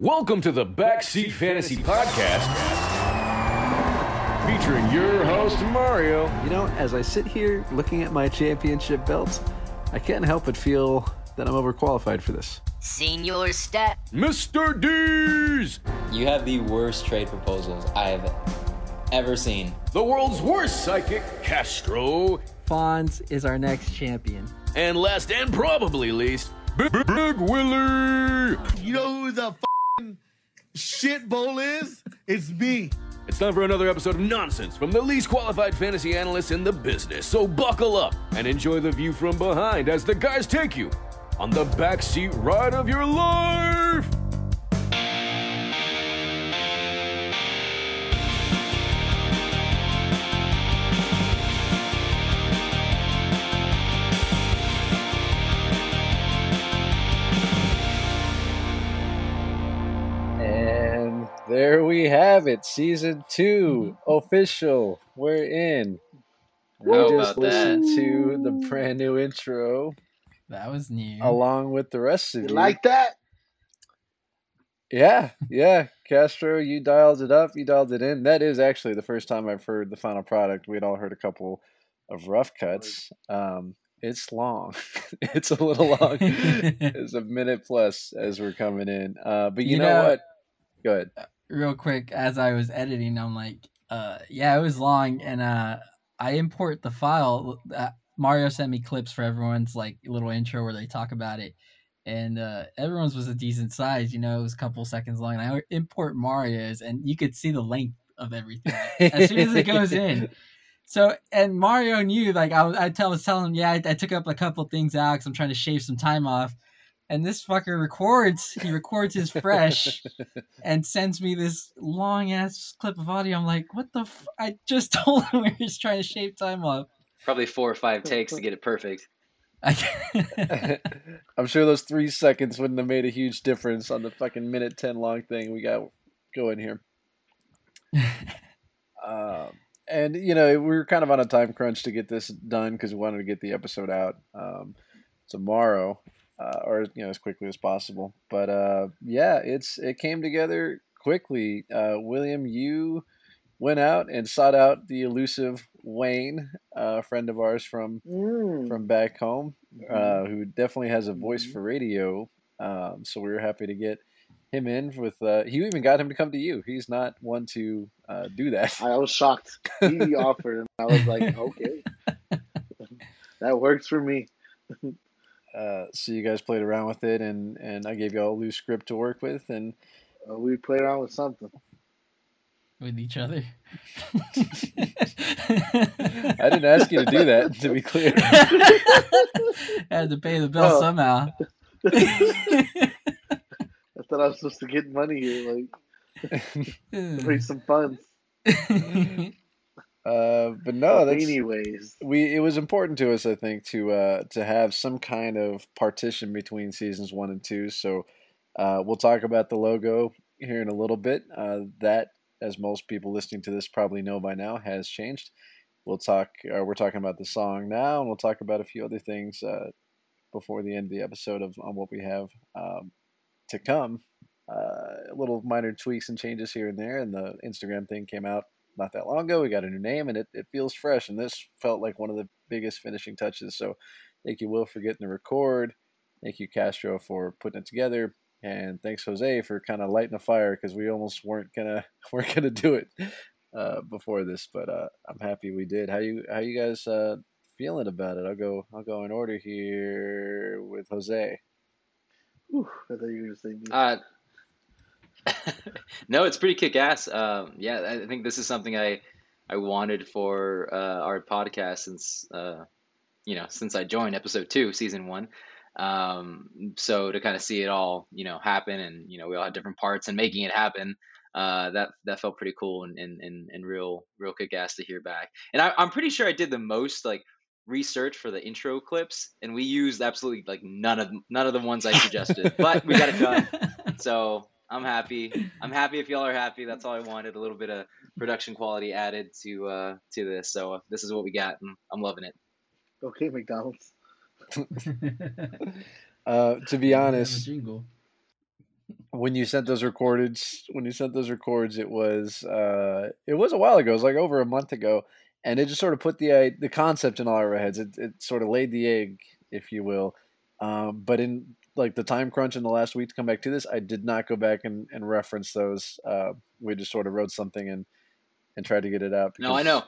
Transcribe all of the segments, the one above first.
Welcome to the Backseat Fantasy Podcast, featuring your host, Mario. You know, as I sit here looking at my championship belts, I can't help but feel that I'm overqualified for this. Senor Stat. Mr. D's, You have the worst trade proposals I've ever seen. the world's worst psychic, Castro, Fonz is our next champion. and last and probably least, Big, Big Willie. You know who the f***ing shit bowl is? It's me. It's time for another episode of nonsense from the least qualified fantasy analysts in the business. So buckle up and enjoy the view from behind as the guys take you on the backseat ride of your life. There we have it, season two, official. We're in. We How just about that? listened to the brand new intro That was new. along with the rest of You you. like that? Yeah, yeah. Castro, you dialed it up, you dialed it in. That is actually the first time I've heard the final product. We'd all heard a couple of rough cuts. Um, it's long. it's a little long. it's a minute plus as we're coming in. Uh, but you, You know, know- what? Go ahead. Real quick, as I was editing, I'm like, uh, yeah, it was long, and uh, I import the file. Uh, Mario sent me clips for everyone's like little intro where they talk about it, and uh, everyone's was a decent size. You know, it was a couple seconds long, and I import Mario's, and you could see the length of everything as soon as it goes in. So and Mario knew like I was I tell was telling him yeah I, I took up a couple things out because I'm trying to shave some time off, and this fucker records he records his fresh and sends me this long ass clip of audio. I'm like, what the? F-? I just told him we were just trying to shave time off. Probably four or five takes to get it perfect. I, I'm sure those three seconds wouldn't have made a huge difference on the fucking minute 10 long thing we got going here. Um, and, you know, we were kind of on a time crunch to get this done because we wanted to get the episode out um, tomorrow uh, or, you know, as quickly as possible. But, uh, yeah, it's it came together quickly. Uh, William, you went out and sought out the elusive Wayne, a friend of ours from Mm. from back home, uh, who definitely has a voice Mhm. for radio. Um, so we were happy to get him in with. Uh, he even got him to come to you. He's not one to uh, do that. I was shocked. He offered, and I was like, okay, that works for me. Uh, so you guys played around with it, and and I gave you all a loose script to work with, and Uh, we played around with something. with each other. I didn't ask you to do that. To be clear, Had to pay the bill Oh. somehow. I thought I was supposed to get money here, like raise some funds. Uh, but no, that's anyways. we it was important to us i think to uh to have some kind of partition between seasons one and two. So uh we'll talk about the logo here in a little bit. Uh that as most people listening to this probably know by now has changed. We'll talk uh, we're talking about the song now and we'll talk about a few other things uh before the end of the episode of on what we have um to come. Uh little minor tweaks and changes here and there and the instagram thing came out not that long ago. We got a new name and it, it feels fresh. And this felt like one of the biggest finishing touches. So thank you, Will, for getting the record. Thank you, Castro, for putting it together. And thanks, Jose, for kind of lighting a fire because we almost weren't gonna weren't gonna do it uh, before this, but uh, I'm happy we did. How you how you guys uh, feeling about it? I'll go I'll go in order here with Jose. Whew, I thought you were going to say me. Uh, no, it's pretty kick ass. Um, yeah, I think this is something I I wanted for uh, our podcast since uh, you know since I joined episode two, season one. Um, so to kind of see it all, you know, happen, and you know, we all had different parts and making it happen. Uh, that that felt pretty cool and and, and, and real real kick ass to hear back. And I, I'm pretty sure I did the most like research for the intro clips, and we used absolutely like none of none of the ones I suggested, but we got it done. So I'm happy. I'm happy if y'all are happy. That's all I wanted. A little bit of production quality added to uh, to this. So uh, this is what we got, and I'm loving it. Okay, McDonald's. Uh, to be honest, jingle. when you sent those recordeds, when you sent those records, it was uh, it was a while ago. It was like over a month ago, and it just sort of put the uh, the concept in all our heads. It, it sort of laid the egg, if you will. Um, but in like the time crunch in the last week to come back to this, I did not go back and, and reference those. Uh, we just sort of wrote something and and tried to get it out. No, I know.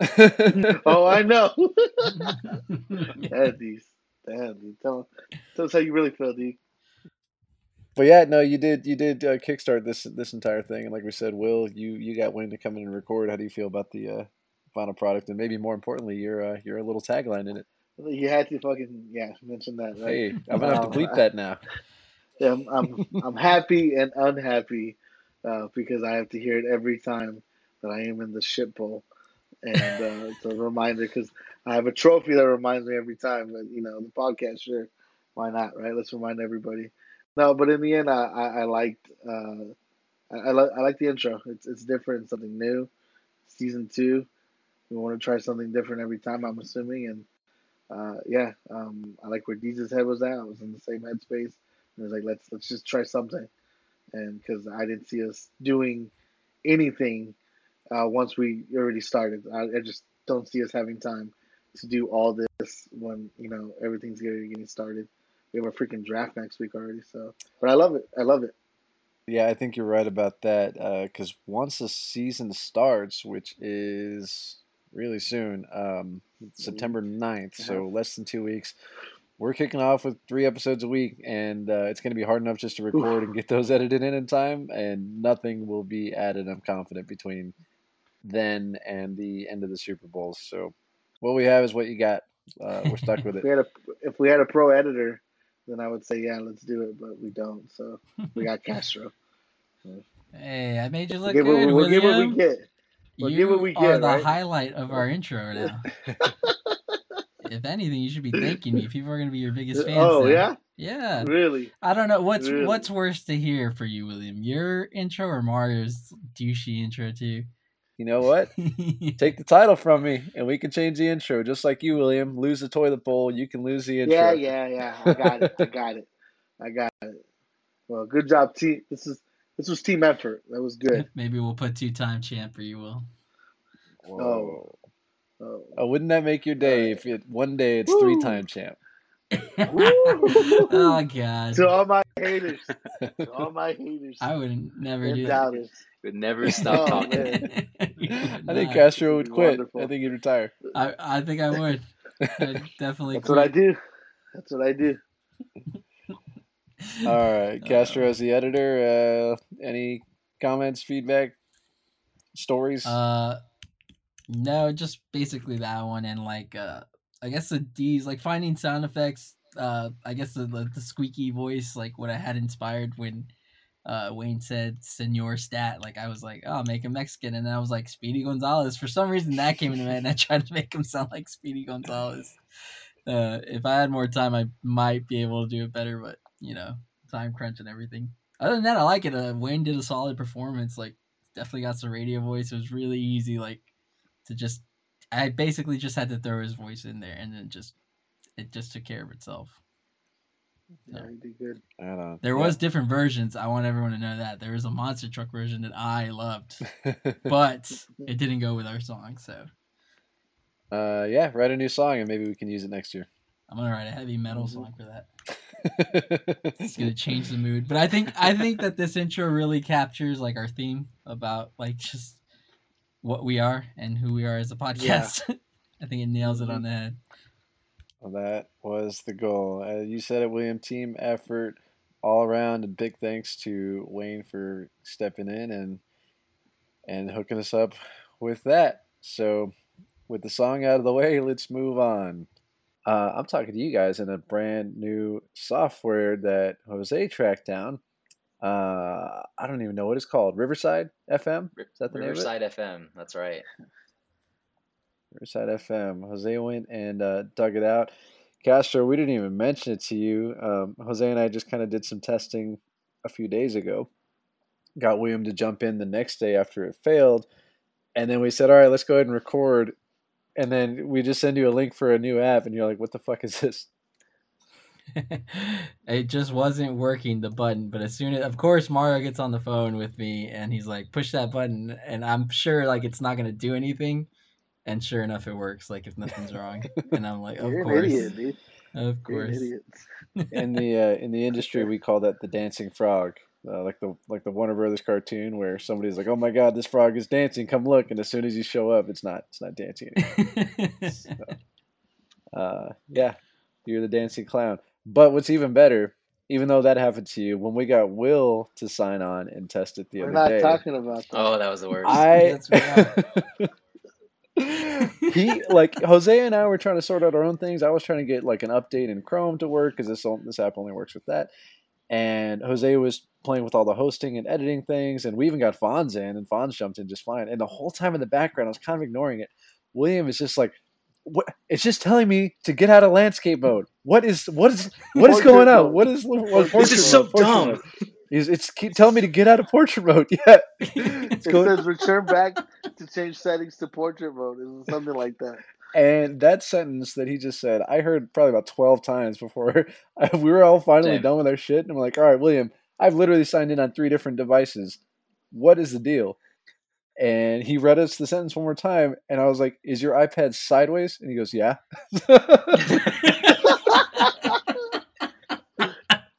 oh, I know. Damn, these. Damn, dude. Tell, tell us how you really feel, dude. But yeah, no, you did you did uh, kickstart this this entire thing, and like we said, Will, you you got Wayne to come in and record. How do you feel about the uh, final product, and maybe more importantly, your uh, your little tagline in it? You had to fucking yeah mention that. Right? Hey, I'm gonna have to bleep that now. Yeah, I'm I'm, I'm happy and unhappy uh, because I have to hear it every time that I am in the shit bowl, and uh, it's a reminder because I have a trophy that reminds me every time. But you know, the podcast, sure, why not, right? Let's remind everybody. No, but in the end, I I, I liked uh, I, I like I like the intro. It's it's different, something new. Season two, we want to try something different every time. I'm assuming, and uh, yeah, um, I like where Jesus' head was at. I was in the same headspace. And I was like, let's let's just try something, and because I didn't see us doing anything uh, once we already started, I, I just don't see us having time to do all this when you know everything's getting getting started. We have a freaking draft next week already, so but I love it. I love it. Yeah, I think you're right about that. Because uh, once the season starts, which is really soon, um, September 9th, so less than two weeks, we're kicking off with three episodes a week, and uh, it's going to be hard enough just to record and get those edited in in time, and nothing will be added. I'm confident between then and the end of the Super Bowl. So what we have is what you got. Uh, we're stuck with it. if, we had a, if we had a pro editor, then I would say yeah, let's do it, but we don't. So we got Castro. Hey, I made you look we'll good. What, we'll William. get what we get. We'll you what we are get. the right? highlight of our intro now. if anything, you should be thanking me. People are going to be your biggest uh, fans. Oh now. yeah, yeah. really? I don't know what's Really? what's worse to hear for you, William. Your intro or Mario's douchey intro too. You know what? Take the title from me, and we can change the intro, just like you, William. Lose the toilet bowl, you can lose the intro. Yeah, yeah, yeah. I got it. I got it. I got it. Well, good job, team. This is this was team effort. That was good. Maybe we'll put two time champ for you, Will. Whoa. Oh. Oh, wouldn't that make your day if it one day it's Woo. three time champ? oh God. To all my haters, to all my haters I would never do and that. doubters. Would never stop Oh, talking. I think. Castro would quit. wonderful. I think he'd retire. I, I think I would. I'd definitely. That's what I do. That's what I do. All right, Castro as the editor. Uh, any comments, feedback, stories? Uh, no, just basically that one, and like, uh, I guess the D's like finding sound effects. Uh, I guess the the, the squeaky voice, like what I had inspired when, uh, Wayne said "Senor Stat." Like I was like, oh, make him Mexican, and then I was like Speedy Gonzalez. For some reason, that came into my head, and I tried to make him sound like Speedy Gonzalez. Uh, if I had more time, I might be able to do it better, but you know, time crunch and everything. Other than that, I like it. Uh, Wayne did a solid performance. Like, definitely got some radio voice. It was really easy, like, to just. I basically just had to throw his voice in there, and then just it just took care of itself. Yeah, you did good. I don't know. There was different versions. I want everyone to know that there was a monster truck version that I loved, but it didn't go with our song. So uh, yeah, write a new song and maybe we can use it next year. I'm gonna write a heavy metal Mhm. song for that. It's gonna change the mood. But I think I think that this intro really captures like our theme about like just what we are and who we are as a podcast. I think it nails it on the head. Well, that was the goal. Uh, you said it, William. Team effort all around, and big thanks to Wayne for stepping in and and hooking us up with that. So, with the song out of the way, let's move on. Uh, I'm talking to you guys in a brand new software that Jose tracked down. Uh, I don't even know what it's called. Riverside FM. Is that the name? Riverside FM. That's right. Riverside FM. Jose went and uh, dug it out. Castro, we didn't even mention it to you. Um, Jose and I just kind of did some testing a few days ago. Got William to jump in the next day after it failed. And then we said, all right, let's go ahead and record. And then we just send you a link for a new app. And you're like, what the fuck is this? it just wasn't working the button but as soon as of course mario gets on the phone with me and he's like push that button and i'm sure like it's not going to do anything and sure enough it works like if nothing's wrong and i'm like of You're course an idiot, dude. of You're an course idiot. in the uh, in the industry we call that the dancing frog uh, like the like the warner brothers cartoon where somebody's like oh my god this frog is dancing come look and as soon as you show up it's not it's not dancing anymore. uh, yeah you're the dancing clown but what's even better even though that happened to you when we got will to sign on and test it the We're other not day talking about that. Oh, that was the worst. I Yes, he like Jose and I were trying to sort out our own things. I was trying to get like an update in Chrome to work because this this app only works with that. And Jose was playing with all the hosting and editing things, and we even got Fonz in, and Fonz jumped in just fine. And the whole time in the background, I was kind of ignoring it. William is just like, "What? It's just telling me to get out of landscape mode. What is what is what is going on? What is what, This is so dumb. mode?" He's it's keep telling me to get out of portrait mode. Yeah, it's It says return back to change settings to portrait mode. It's something like that. And that sentence that he just said, I heard probably about 12 times before we were all finally Same. done with our shit. And I'm like, all right, William, I've literally signed in on three different devices. What is the deal? And he read us the sentence one more time. And I was like, is your iPad sideways? And he goes, yeah.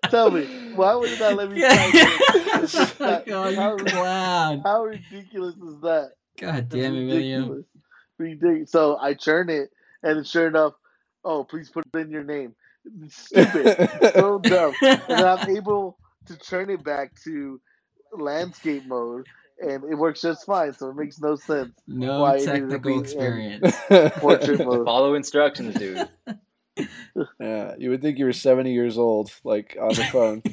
Tell me, why would you not let me Yeah. type it? God, you How- clown. How ridiculous is that? God damn it, William. Ridiculous. Ridiculous. So I churn it, and sure enough, oh, please put it in your name. Stupid. so dumb. And I'm able to turn it back to landscape mode, and it works just fine. So it makes no sense. No Why it needed technical be in- experience. Portrait mode. Follow instructions, dude. yeah, you would think you were 70 years old, like on the phone.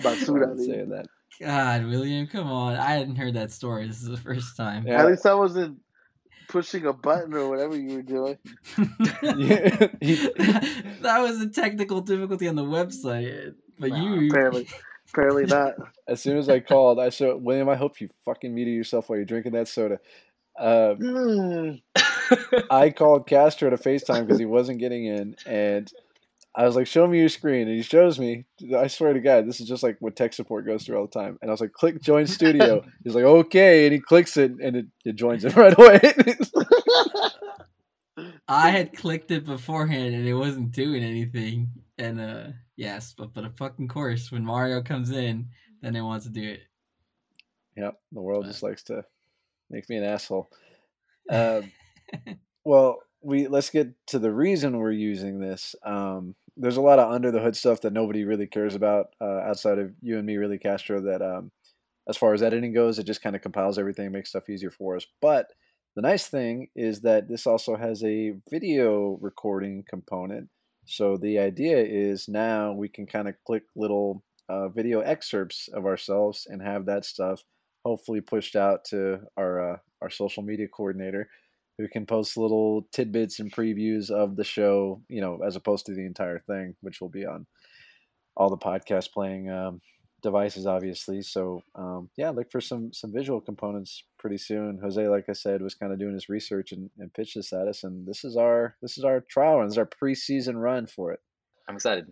Basura, dude. saying that. God, William, come on. I hadn't heard that story. This is the first time. Yeah. At least I wasn't pushing a button or whatever you were doing. Yeah, that was a technical difficulty on the website. But Nah, you apparently, apparently not. as soon as I called, I said, William, I hope you fucking muted yourself while you're drinking that soda. Um, Mm. I called Castro to FaceTime because he wasn't getting in, and I was like, "Show me your screen," and he shows me. I swear to God, this is just like what tech support goes through all the time. And I was like, "Click join studio." He's like, "Okay," and he clicks it, and it, it joins it right away. I had clicked it beforehand and it wasn't doing anything. And uh yes, but but of fucking course when Mario comes in, then it wants to do it. yep, the world just likes to make me an asshole. Um, well, we let's get to the reason we're using this. Um, there's a lot of under the hood stuff that nobody really cares about uh, outside of you and me, really, Castro. That um, as far as editing goes, it just kind of compiles everything, makes stuff easier for us. But the nice thing is that this also has a video recording component. So the idea is now we can kind of click little uh, video excerpts of ourselves and have that stuff hopefully pushed out to our uh, our social media coordinator who can post little tidbits and previews of the show, you know, as opposed to the entire thing, which will be on all the podcast playing um, devices, obviously. So um, yeah, look for some some visual components pretty soon. Jose, like I said, was kind of doing his research and, and pitched this at us, and this is our this is our trial run, this is our preseason run for it. I'm excited.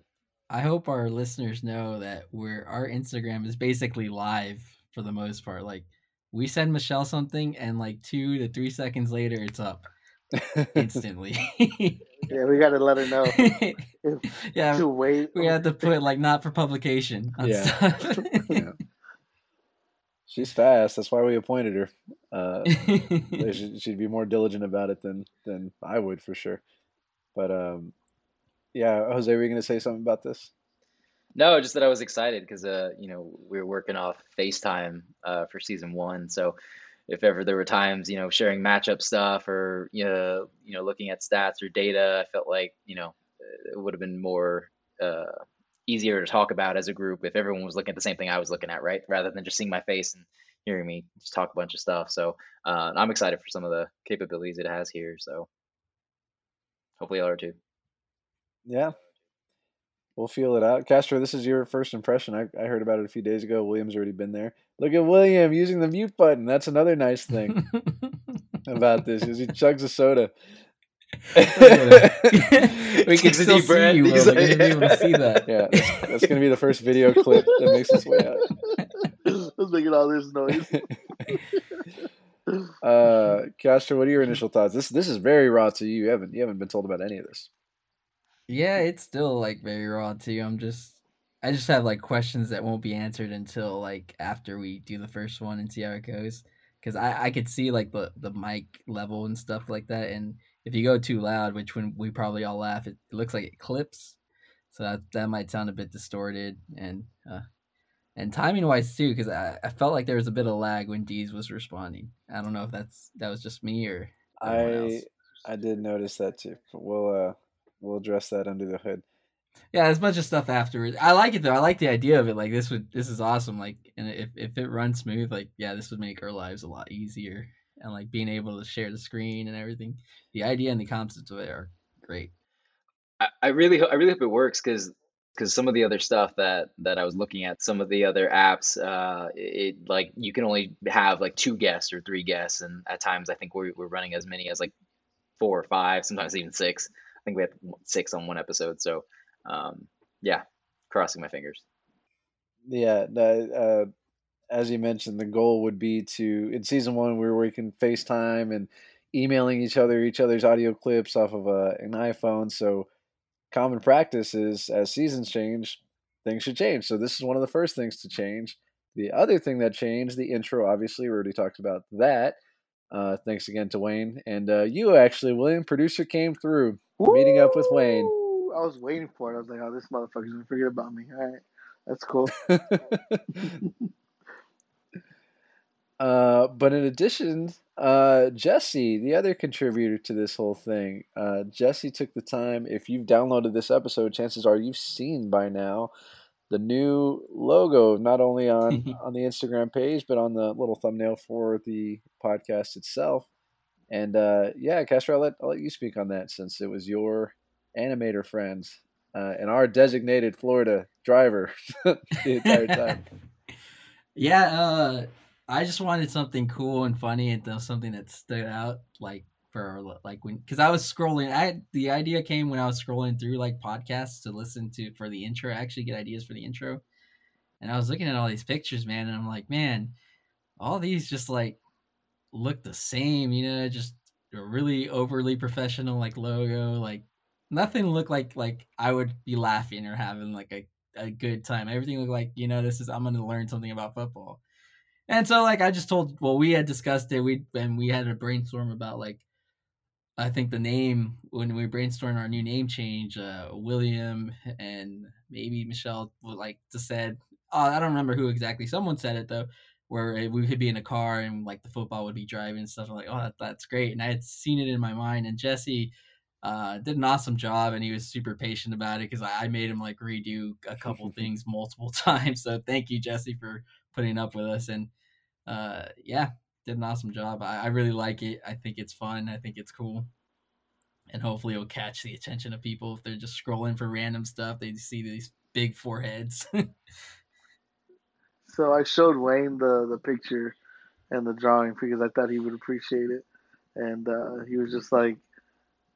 I hope our listeners know that we're our Instagram is basically live for the most part. Like we send Michelle something and like two to three seconds later it's up instantly. Yeah, we got to let her know yeah, to wait. we have to put like not for publication on Yeah. Yeah. She's fast. That's why we appointed her. Uh, should, she'd be more diligent about it than than I would for sure. But um, yeah, Jose, were you going to say something about this? No, just that I was excited because uh, you know, we were working off FaceTime uh for season one. So if ever there were times, you know, sharing matchup stuff or you know, you know, looking at stats or data, I felt like, you know, it would have been more uh easier to talk about as a group if everyone was looking at the same thing I was looking at, right? Rather than just seeing my face and hearing me just talk a bunch of stuff. So uh, I'm excited for some of the capabilities it has here. So hopefully y'all are too. Yeah, we'll feel it out. Castro, this is your first impression. I, I heard about it a few days ago. William's already been there. Look at William using the mute button. That's another nice thing about this. Is he chugs a soda. we can still see you, Will. They're gonna be able to see that. Yeah, that's, that's gonna be the first video clip that makes its way out. I was making all this noise. uh, Castro, what are your initial thoughts? This this is very raw to you. You haven't you haven't been told about any of this. Yeah, it's still like very raw too. I'm just I just have like questions that won't be answered until like after we do the first one and see how it goes. Because I I could see like the the mic level and stuff like that, and if you go too loud, which when we probably all laugh, it, it looks like it clips. So that that might sound a bit distorted and uh, and timing wise too, because I, I felt like there was a bit of lag when Dees was responding. I don't know if that's that was just me or I I did notice that too. But we'll uh we'll address that under the hood. Yeah, there's a bunch of stuff afterwards. I like it though. I like the idea of it. Like this would this is awesome. Like and if if it runs smooth, like yeah, this would make our lives a lot easier. And like being able to share the screen and everything. The idea and the concepts of it are great. I, I really I really hope it works because because some of the other stuff that that I was looking at, some of the other apps, uh, it like you can only have like two guests or three guests, and at times I think we're we're running as many as like four or five, sometimes even six. Think we had six on one episode. So, um, yeah, crossing my fingers. Yeah, uh, as you mentioned, the goal would be to in season one we were working FaceTime and emailing each other each other's audio clips off of a, uh, an iPhone. So common practice is as seasons change, things should change. So this is one of the first things to change. The other thing that changed, the intro, obviously, we already talked about that. Uh, thanks again to Wayne. And uh, you actually, William, producer, came through, Woo! meeting up with Wayne. I was waiting for it. I was like, oh, this motherfucker's going to forget about me. All right. That's cool. uh, but in addition, uh, Jesse, the other contributor to this whole thing, uh, Jesse took the time. If you've downloaded this episode, chances are you've seen by now the new logo, not only on on the Instagram page, but on the little thumbnail for the podcast itself. And uh, yeah, Castro, I'll let, I'll let you speak on that since it was your animator friends uh, and our designated Florida driver the entire time. yeah, uh, I just wanted something cool and funny and something that stood out, like for like when because I was scrolling. I the idea came when I was scrolling through like podcasts to listen to for the intro. I actually get ideas for the intro, and I was looking at all these pictures, man, and I'm like, man, all these just like look the same, you know, just a really overly professional like logo, like nothing looked like like I would be laughing or having like a, a good time. Everything looked like, you know, this is I'm gonna learn something about football. And so like I just told well we had discussed it we and we had a brainstorm about like I think the name when we brainstormed our new name change uh, William and maybe Michelle like just said oh, I don't remember who exactly someone said it though where we could be in a car and like the football would be driving and stuff I'm like oh that, that's great and I had seen it in my mind and Jesse uh, did an awesome job and he was super patient about it because I, I made him like redo a couple things multiple times so thank you Jesse for putting up with us and uh, yeah, did an awesome job. I, I really like it. I think it's fun. I think it's cool. And hopefully it'll catch the attention of people if they're just scrolling for random stuff. They see these big foreheads. so I showed Wayne the, the picture and the drawing because I thought he would appreciate it. And uh, he was just like,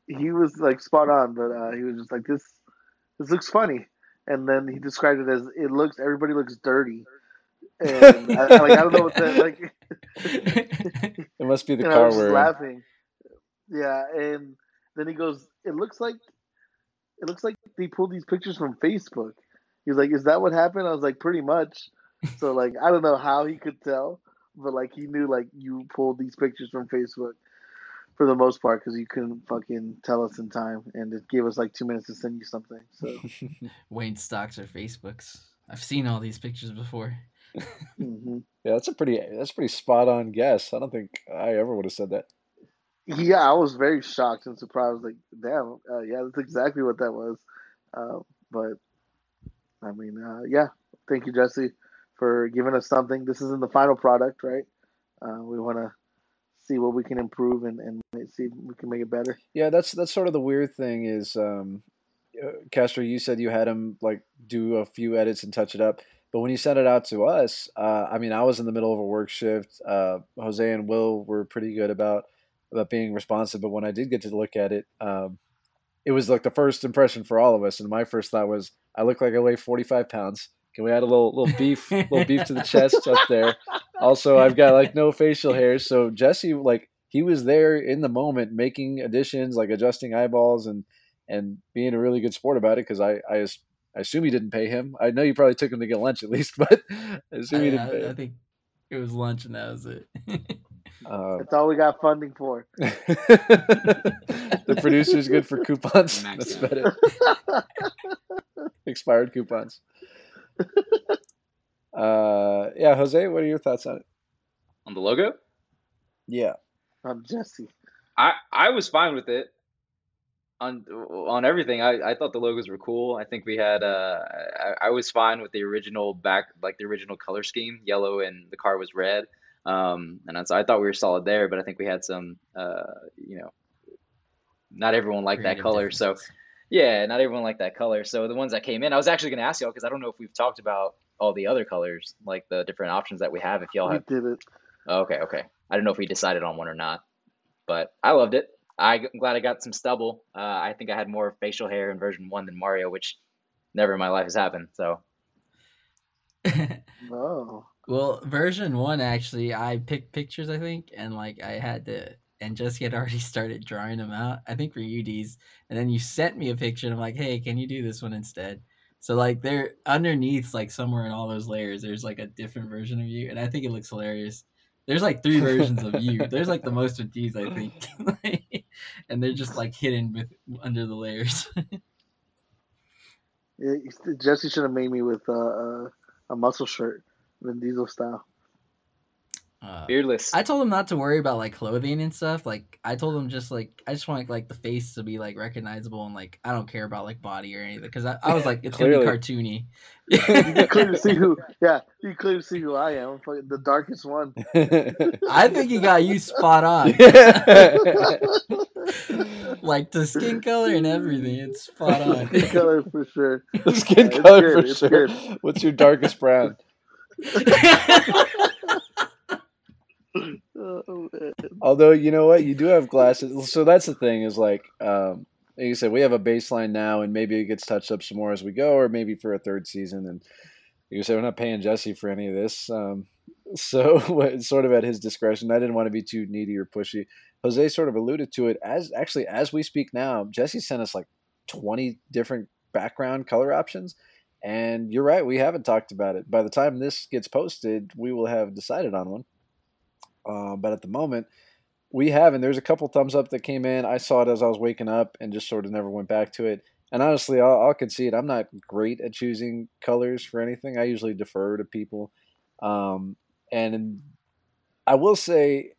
he was like spot on, but uh, he was just like, this, this looks funny. And then he described it as it looks, everybody looks dirty and I, like I don't know what that like. it must be the car I word. laughing. Yeah, and then he goes, "It looks like, it looks like they pulled these pictures from Facebook." He's like, "Is that what happened?" I was like, "Pretty much." So like, I don't know how he could tell, but like he knew like you pulled these pictures from Facebook for the most part because you couldn't fucking tell us in time, and it gave us like two minutes to send you something. So Wayne stocks or Facebooks. I've seen all these pictures before mm-hmm. Yeah, that's a pretty that's a pretty spot on guess. I don't think I ever would have said that. Yeah, I was very shocked and surprised. Like, damn, uh, yeah, that's exactly what that was. Uh, but I mean, uh, yeah, thank you, Jesse, for giving us something. This isn't the final product, right? Uh, we want to see what we can improve and, and see if we can make it better. Yeah, that's that's sort of the weird thing is, um, uh, Castro, you said you had him like do a few edits and touch it up. But when you sent it out to us, uh, I mean, I was in the middle of a work shift. Uh, Jose and Will were pretty good about about being responsive, but when I did get to look at it, um, it was like the first impression for all of us. And my first thought was, I look like I weigh 45 pounds. Can we add a little little beef, little beef to the chest up there? Also, I've got like no facial hairs, so Jesse like he was there in the moment, making additions, like adjusting eyeballs and and being a really good sport about it. Because I, I I assume you didn't pay him. I know you probably took him to get lunch at least, but I assume I, you didn't I- pay I him. think it was lunch and that was it. Um, That's all we got funding for. the producer's good for coupons. Max That's out. about it. Expired coupons. Uh, yeah, Jose, what are your thoughts on it? On the logo, Yeah, I'm Jesse. I I was fine with it. On on everything, I, I thought the logos were cool. I think we had uh I, I was fine with the original back like the original color scheme, yellow and the car was red. Um, and so I thought we were solid there, but I think we had some uh you know not everyone liked that color, so differences. Yeah, not everyone liked that color. So the ones that came in, I was actually gonna ask y'all because I don't know if we've talked about all the other colors, like the different options that we have. If y'all have, We have did it. Oh, Okay, okay. I don't know if we decided on one or not, but I loved it. I, am glad I got some stubble. Uh, I think I had more facial hair in version one than Mario, which never in my life has happened. So No. well, version one actually, I picked pictures, I think, and like I had to, and Jesse had already started drawing them out. I think for UDs, and then you sent me a picture, and I'm like, hey, can you do this one instead? So like they're underneath, like somewhere in all those layers, there's like a different version of you, and I think it looks hilarious. There's like three versions of you. There's like the most of these, I think, and they're just like hidden with under the layers. Yeah, Jesse should have made me with uh, uh, a muscle shirt, Vin Diesel style. Uh, beardless. I told him not to worry about like clothing and stuff. Like I told him just like I just want like the face to be like recognizable and like I don't care about like body or anything because I, I was like it's gonna be cartoony. You can clearly see who. Yeah, you can clearly see who I am. I'm the darkest one. I think you got you spot on. like the skin color and everything, it's spot on. Skin color for sure. The skin It's color good, for sure. good. What's your darkest brown? Oh. Although you know what, you do have glasses, so that's the thing. Is like, um, like you said, we have a baseline now, and maybe it gets touched up some more as we go, or maybe for a third season. And like you said, we're not paying Jesse for any of this, um, so it's sort of at his discretion. I didn't want to be too needy or pushy. Jose sort of alluded to it as actually as we speak now. Jesse sent us like twenty different background color options. And you're right, we haven't talked about it. By the time this gets posted, we will have decided on one. Uh, but at the moment, we have, and there's a couple thumbs up that came in. I saw it as I was waking up and just sort of never went back to it. And honestly, I'll, I'll concede I'm not great at choosing colors for anything. I usually defer to people. Um, and I will say,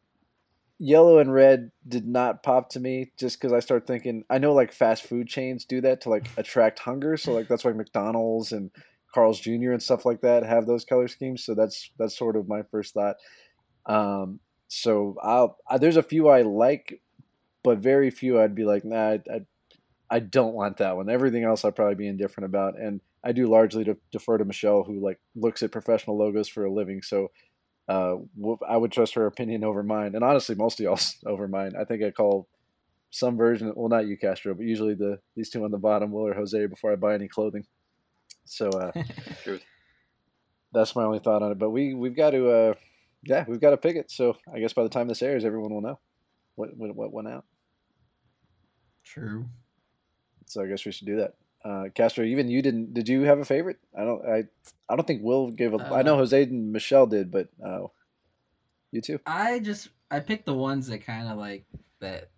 yellow and red did not pop to me just because I start thinking, I know like fast food chains do that to like attract hunger. So, like, that's why McDonald's and Carl's Jr. and stuff like that have those color schemes. So, that's that's sort of my first thought. Um, so I'll, I, there's a few I like, but very few I'd be like, nah, I, I, I don't want that one. Everything else I'd probably be indifferent about, and I do largely de- defer to Michelle, who like looks at professional logos for a living. So uh, w- I would trust her opinion over mine, and honestly, most of y'all's over mine. I think I call some version, well, not you, Castro, but usually the these two on the bottom, Will or Jose, before I buy any clothing. So uh, that's my only thought on it. But we we've got to, uh, yeah, we've got to pick it. So I guess by the time this airs, everyone will know what what, what went out. True. So I guess we should do that. Uh, Castro, even you didn't. Did you have a favorite? I don't. I I don't think Will gave I know Uh, Jose and Michelle did, but uh, you too. I just I picked the ones that kind of like that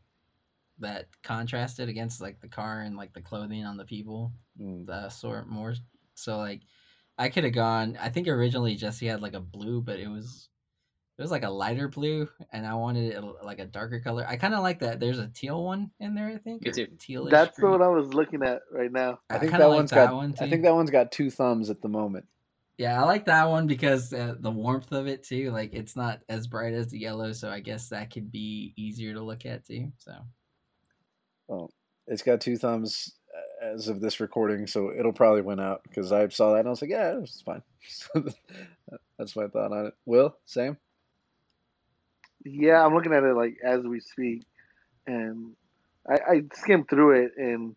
that contrasted against like the car and like the clothing on the people. Mm. the sort more so like I could have gone I think originally Jesse had like a blue but it was it was like a lighter blue and I wanted it like a darker color. I kind of like that there's a teal one in there I think. Me or too. Tealish That's the green. one I was looking at right now. I think kinda that like one's got. one I think that one's got two thumbs at the moment. Yeah, I like that one because uh, the warmth of it too. Like it's not as bright as the yellow, so I guess that could be easier to look at too. So Oh, It's got two thumbs uh, as of this recording, so it'll probably win out because I saw that and I was like, yeah, it's fine. That's my thought on it. Will, same. Yeah, I'm looking at it like as we speak, and I, I skimmed through it, and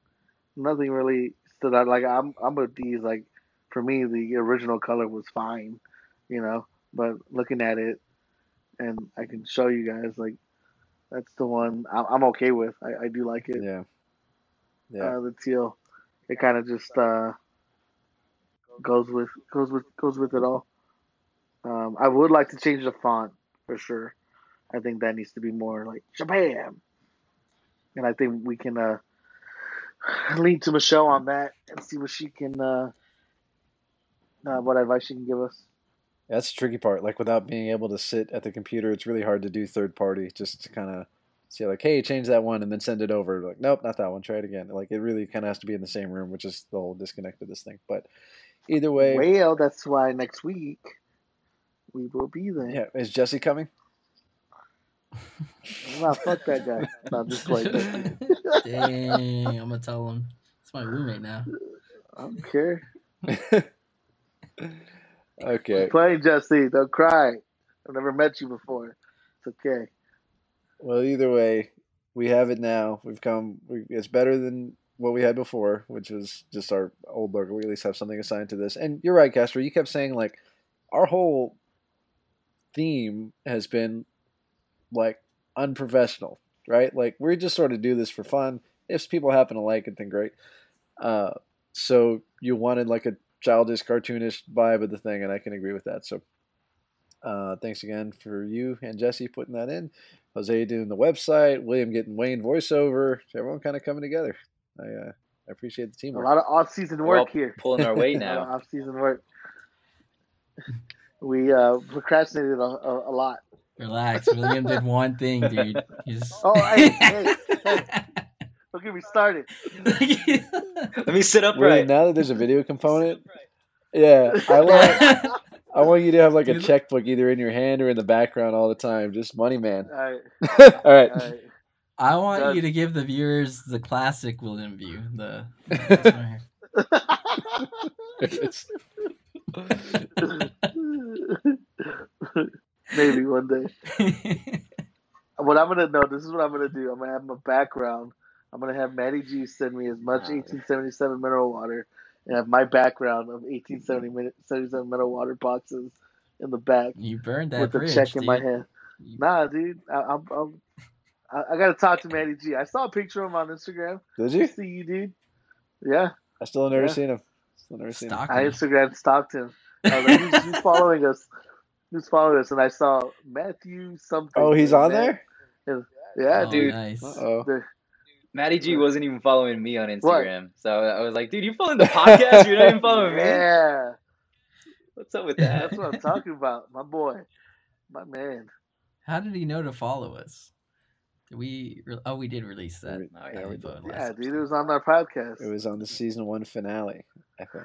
nothing really stood out. Like I'm, I'm with these. Like for me, the original color was fine, you know. But looking at it, and I can show you guys like that's the one I- I'm okay with. I, I do like it. Yeah. Yeah. Uh, the teal, it kind of just uh, goes with goes with goes with it all. Um, I would like to change the font for sure. I think that needs to be more like Japan, and I think we can uh, lean to Michelle on that and see what she can uh, uh, what advice she can give us. That's the tricky part. Like without being able to sit at the computer, it's really hard to do third party. Just to kind of say like, hey, change that one, and then send it over. Like, nope, not that one. Try it again. Like it really kind of has to be in the same room, which is the whole disconnect of this thing. But either way, Well, that's why next week we will be there. yeah, is Jesse coming? Nah, fuck that guy. No, I'm just playing. Dang, I'm gonna tell him. It's my roommate now. I don't care. okay. Playing Jesse. Don't cry. I've never met you before. It's okay. Well, either way, we have it now. We've come. We, it's better than what we had before, which was just our old logo. We at least have something assigned to this. And you're right, Castro. You kept saying like our whole theme has been like unprofessional, right? Like we just sort of do this for fun. If people happen to like it, then great. Uh, so you wanted like a childish, cartoonish vibe of the thing, and I can agree with that. So uh, thanks again for you and Jesse putting that in. Jose doing the website, William getting Wayne voiceover, everyone kind of coming together. I uh, I appreciate the team A lot of off-season We're all work here. pulling our weight A lot of now. off-season work. We uh, procrastinated a, a, a lot. Relax. William did one thing, dude. He's... Oh, hey, hey, hey. Don't get me started. Let me sit William, upright. now that there's a video component, yeah, I want I want you to have like a checkbook either in your hand or in the background all the time. Just money man. All right, all right. all right. I want Done. you to give the viewers the classic William view. The this one It's- Maybe one day. What I'm gonna know. This is what I'm gonna do. I'm gonna have my background. I'm gonna have Matty G send me as much Oh, 1877 mineral water, and have my background of 1877 mineral water boxes in the back you burned that with the bridge, check in my dude. hand. You- Nah, dude. I, I'm, I'm, I, gotta talk to Matty G. I saw a picture of him on Instagram. Did I you? see you, dude. Yeah, I still never Yeah. seen him. Still never seen him. I. Instagram stalked him. I was like, who's, who's following us? Who's following us? And I saw Matthew something. Oh, he's on man, there. Yeah, Oh, dude. Nice. The- Matty G wasn't even following me on What? Instagram. So I was like, dude, you following the podcast? You're not even following me? yeah, What's up with that? that's what I'm talking about. My boy, my man. How did he know to follow us? Did we? Re- oh, we did release that. We- Oh, that yeah, we did. Yeah, dude, it was on our podcast. It was on the season one finale, I think.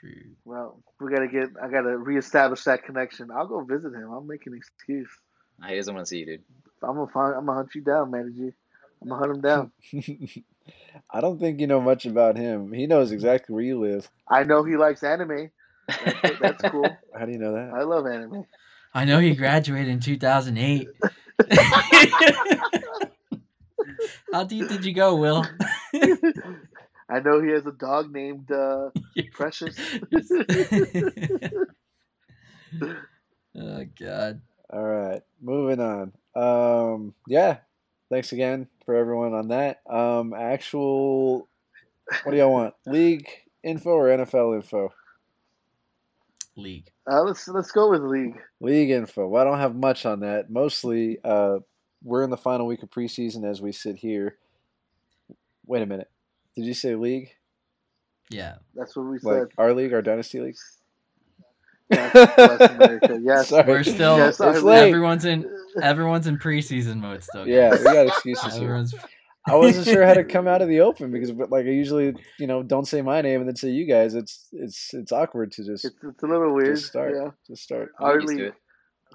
True. Well, we gotta get. I gotta reestablish that connection. I'll go visit him. I'll make an excuse. He doesn't want to see you, dude. I'm gonna find. I'm gonna hunt you down, Matty G. I'm gonna hunt him down. I don't think you know much about him. He knows exactly where you live. I know he likes anime. That's, that's cool. How do you know that? I love anime. I know he graduated in 2008. How deep did you go, Will? I know he has a dog named uh, Precious. oh God. All right, moving on. Um, yeah, thanks again for everyone on that. Um, actual, what do y'all want? League info or NFL info? League. Uh, let's let's go with league. League info. Well, I don't have much on that. Mostly, uh, we're in the final week of preseason as we sit here. Wait a minute. Did you say league? Yeah. That's what we Like said. our league, our dynasty league? Yes, West America. Yes. Sorry. We're still Yes, It's late. everyone's in everyone's in preseason mode still. Yeah, we got excuses here. Everyone's I wasn't sure how to come out of the open because, but like I usually, you know, don't say my name and then say you guys. It's it's it's awkward to just It's, it's a little weird. just start. Yeah. Just start. I'll Our to league. it.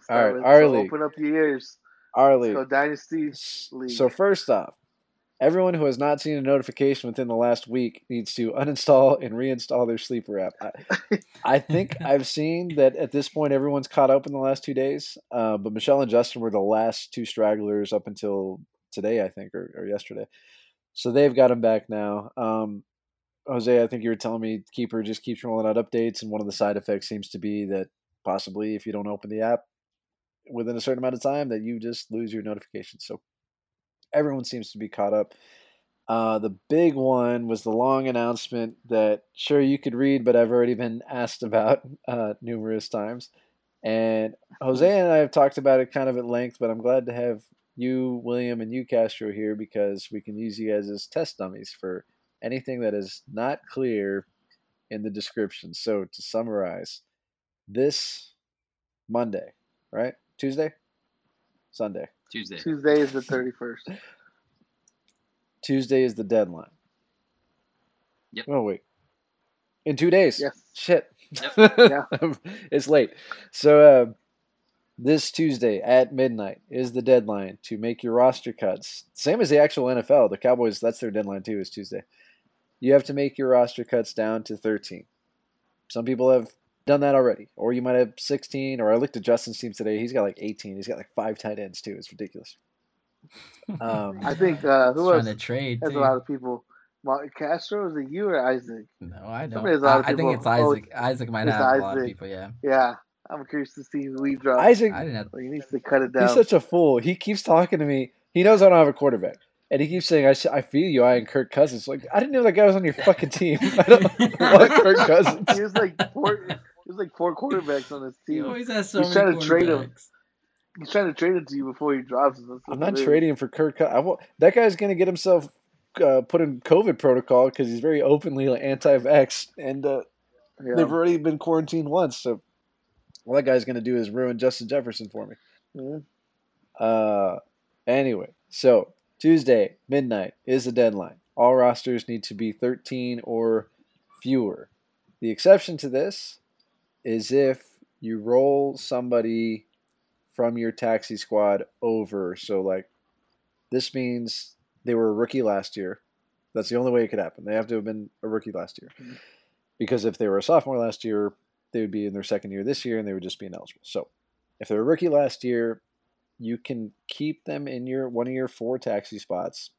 Start right, with- our so league. Open up your ears. Our Let's league. go Dynasty S- League. So first off, Everyone who has not seen a notification within the last week needs to uninstall and reinstall their sleeper app. I, I think I've seen that at this point everyone's caught up in the last two days, uh, but Michelle and Justin were the last two stragglers up until today, I think, or, or yesterday. So they've got them back now. Um, Jose, I think you were telling me Sleeper just keeps rolling out updates, and one of the side effects seems to be that possibly if you don't open the app within a certain amount of time, that you just lose your notifications. So everyone seems to be caught up. Uh, the big one was the long announcement that sure you could read, but I've already been asked about uh, numerous times. And Jose and I have talked about it kind of at length, but I'm glad to have you, William, and you, Castro, here because we can use you guys as test dummies for anything that is not clear in the description. So to summarize, this Monday, right? Tuesday? Sunday. Tuesday. Tuesday is the 31st. Tuesday is the deadline. Yep. Oh wait. In two days. Yes. Shit. Yeah. it's late. So uh, this Tuesday at midnight is the deadline to make your roster cuts. Same as the actual NFL. The Cowboys, that's their deadline too, is Tuesday. You have to make your roster cuts down to 13. Some people have done that already. Or you might have 16. Or I looked at Justin's team today. He's got like 18. He's got like five tight ends too. It's ridiculous. Um, I think uh, who trying else to trade. has a lot of people? Mar- Castro is it you or Isaac? No, I don't. Has a lot of I, I think people- it's oh, Isaac. Isaac might it's have a lot of Isaac. people. Yeah, Yeah, I'm curious to see who he dropped. Isaac, I didn't have. He needs to cut it down. he's such a fool. He keeps talking to me. He knows I don't have a quarterback. And he keeps saying, I, sh- I feel you, I and Kirk Cousins. Like, I didn't know that guy was on your fucking team. I don't want Kirk Cousins. he was like four. He was like four quarterbacks on his He team. always has so He's many trying to trade him. He's trying to trade it to you before he drops it. That's I'm not weird. trading him for Kirk Cousins. I wa- that guy's going to get himself uh, put in COVID protocol because he's very openly like, anti-vax, and uh, Yeah. they've already been quarantined once. So all that guy's going to do is ruin Justin Jefferson for me. Mhm. Uh, anyway, so Tuesday midnight is the deadline. All rosters need to be 13 or fewer. The exception to this is if you roll somebody from your taxi squad over. So, like, this means they were a rookie last year. That's the only way it could happen. They have to have been a rookie last year. Mhm. Because if they were a sophomore last year, they would be in their second year this year and they would just be ineligible. So, if they're a rookie last year, you can keep them in your one of your four taxi spots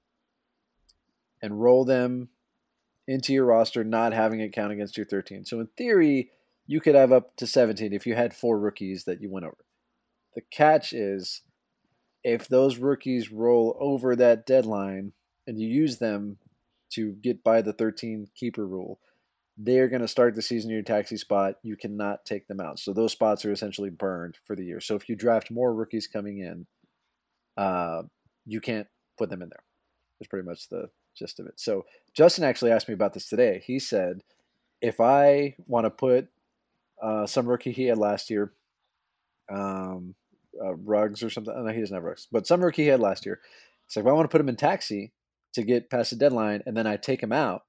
and roll them into your roster, not having it count against your 13. So in theory, you could have up to 17 if you had four rookies that you went over. The catch is if those rookies roll over that deadline and you use them to get by the 13 keeper rule, they're going to start the season in your taxi spot. You cannot take them out. So those spots are essentially burned for the year. So if you draft more rookies coming in, uh, you can't put them in there. That's pretty much the gist of it. So Justin actually asked me about this today. He said, if I want to put uh, some rookie he had last year, um, uh, Ruggs or something. No, he doesn't have Ruggs, but some rookie he had last year. It's like, if I want to put him in taxi to get past the deadline and then I take him out,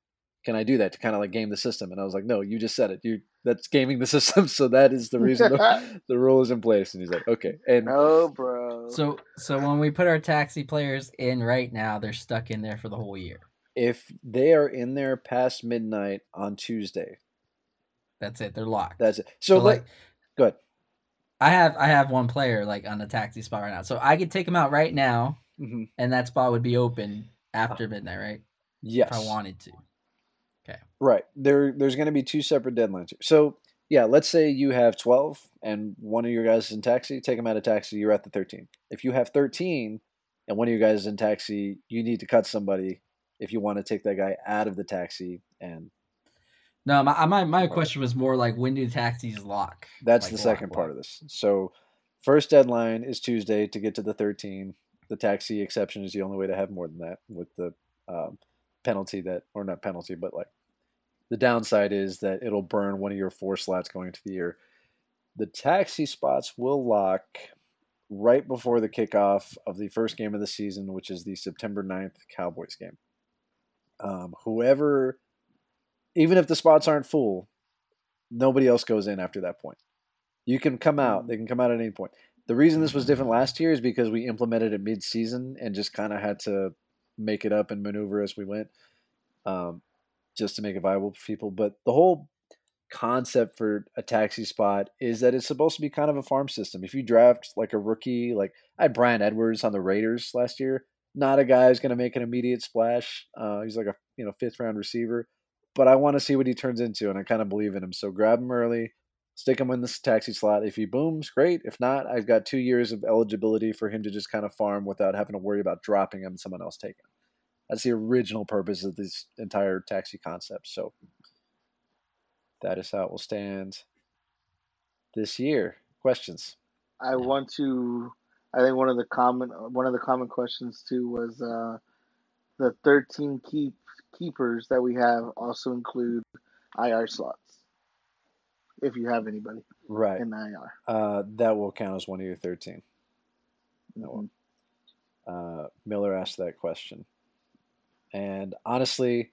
can I do that to kind of like game the system? And I was like, no, you just said it. You that's gaming the system. So that is the reason the, the rule is in place. And he's like, okay. And no, bro. So, so when we put our taxi players in right now, they're stuck in there for the whole year. if they are in there past midnight on Tuesday, That's it. They're locked. that's it. So, So, like, like, go ahead. I have I have one player like on the taxi spot right now, so I could take him out right now, hmm and that spot would be open after midnight, right? Yes. If I wanted to. Okay. Right. There there's going to be two separate deadlines here. So, yeah, let's say you have 12 and one of your guys is in taxi, take them out of taxi, you're at the 13. If you have 13 and one of your guys is in taxi, you need to cut somebody if you want to take that guy out of the taxi and No, my my, my question was more like when do taxis lock? that's Like, the lock, second part of this. So, first deadline is Tuesday to get to the 13. The taxi exception is the only way to have more than that with the um, penalty that or not penalty, but like the downside is that it'll burn one of your four slots going into the year. The taxi spots will lock right before the kickoff of the first game of the season, which is the September 9th Cowboys game. Um, whoever, even if the spots aren't full, nobody else goes in after that point. You can come out. They can come out at any point. The reason this was different last year is because we implemented it mid-season and just kind of had to make it up and maneuver as we went, um, just to make it viable for people. But the whole concept for a taxi spot is that it's supposed to be kind of a farm system. If you draft like a rookie, like I had Bryan Edwards on the Raiders last year, not a guy who's going to make an immediate splash. Uh, he's like a you know fifth round receiver, but I want to see what he turns into, and I kind of believe in him. So grab him early, stick him in this taxi slot. If he booms, great. If not, I've got two years of eligibility for him to just kind of farm without having to worry about dropping him and someone else taking him. That's the original purpose of this entire taxi concept. So that is how it will stand this year. Questions? I want to. I think one of the common one of the common questions too was uh, the thirteen keep keepers that we have also include IR slots. If you have anybody Right. in IR, Uh, that will count as one of your 13. That Mhm. one. Uh, Miller asked that question. And honestly,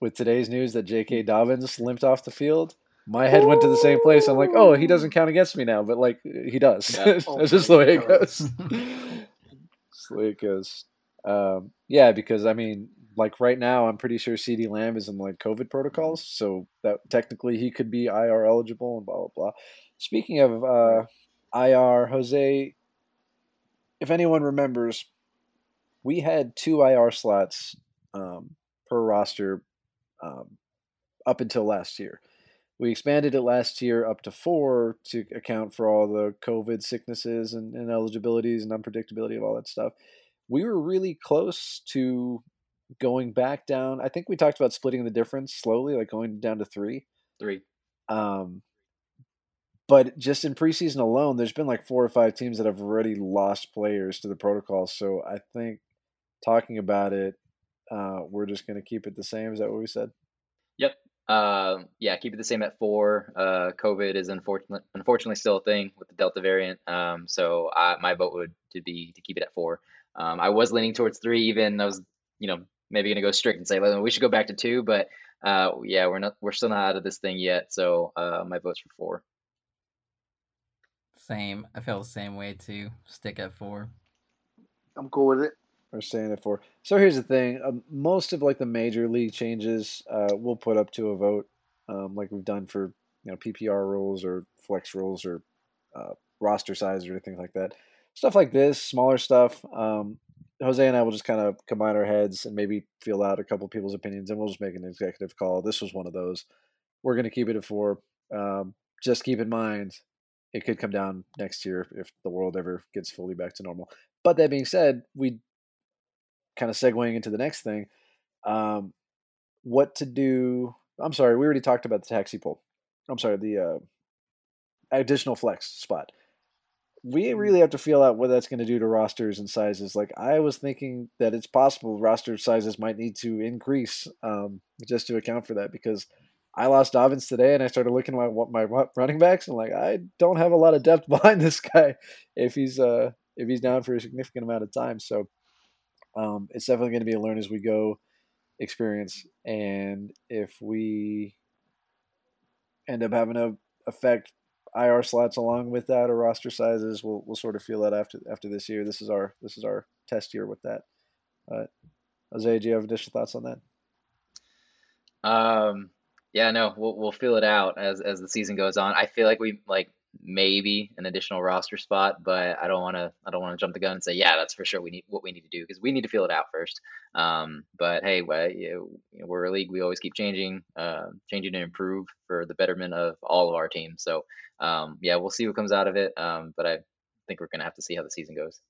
with today's news that J.K. Dobbins limped off the field, my head went to the same place. I'm like, oh, he doesn't count against me now, but like he does. Yeah. That's just the way it Oh, goes. That's the way it goes. Um, yeah, because I mean, like right now, I'm pretty sure CeeDee Lamb is in like COVID protocols, so that technically he could be IR eligible and blah blah blah. Speaking of uh, IR, Jose, if anyone remembers, we had two IR slots um, per roster um, up until last year. We expanded it last year up to four to account for all the COVID sicknesses and, and eligibilities and unpredictability of all that stuff. We were really close to going back down. I think we talked about splitting the difference slowly, like going down to three. Three. Um, but just in preseason alone, there's been like four or five teams that have already lost players to the protocol. So I think talking about it, uh, we're just going to keep it the same. Is that what we said? Yep. Uh, yeah, keep it the same at four. Uh, COVID is unfortunately unfortunately still a thing with the Delta variant. Um, so I, my vote would to be to keep it at four. Um, I was leaning towards three. Even I was, you know, maybe gonna go strict and say well, we should go back to two. But uh, yeah, we're not we're still not out of this thing yet. So uh, my vote's for four. Same. I feel the same way too. Stick at four. I'm cool with it. We're saying it for. So here's the thing: um, most of like the major league changes, uh, we'll put up to a vote, um, like we've done for you know PPR rules or flex rules or uh, roster size or anything like that. Stuff like this, smaller stuff. Um, Jose and I will just kind of combine our heads and maybe feel out a couple people's opinions, and we'll just make an executive call. This was one of those. We're going to keep it at four. Um, just keep in mind, it could come down next year if the world ever gets fully back to normal. But that being said, we kind of segueing into the next thing, um, what to do. I'm sorry, we already talked about the taxi poll. I'm sorry, the uh, additional flex spot. We really have to feel out what that's going to do to rosters and sizes. Like I was thinking that it's possible roster sizes might need to increase um, just to account for that because I lost Dobbins today and I started looking at my, my running backs and like I don't have a lot of depth behind this guy if he's uh if he's down for a significant amount of time. So um, it's definitely going to be a learn as we go experience. And if we end up having to affect IR slots along with that or roster sizes, we'll we'll sort of feel that after after this year. This is our this is our test year with that. Uh, Jose, do you have additional thoughts on that? Um, yeah, no, we'll we'll feel it out as as the season goes on. I feel like we like maybe an additional roster spot, but I don't want to I don't want to jump the gun and say yeah, that's for sure we need what we need to do because we need to feel it out first. Um, but hey, well, you know, we're a league. We always keep changing, uh, changing to improve for the betterment of all of our teams. So um, yeah, we'll see what comes out of it. Um, but I think we're gonna have to see how the season goes.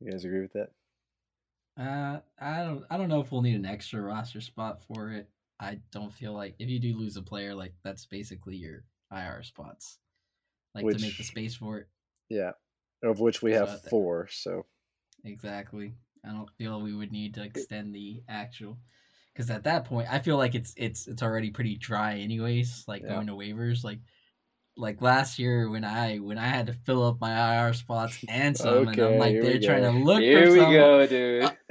You guys agree with that? Uh, I don't. I don't know if we'll need an extra roster spot for it. I don't feel like if you do lose a player, like that's basically your IR spots, like to make the space for it. Yeah, of which we So have I think- four. So Exactly. I don't feel we would need to extend the actual, because at that point, I feel like it's it's it's already pretty dry, anyways. Like Yeah. going to waivers, like like last year when I when I had to fill up my IR spots and some, and I'm like they're trying go. to look Here for we someone. go, dude.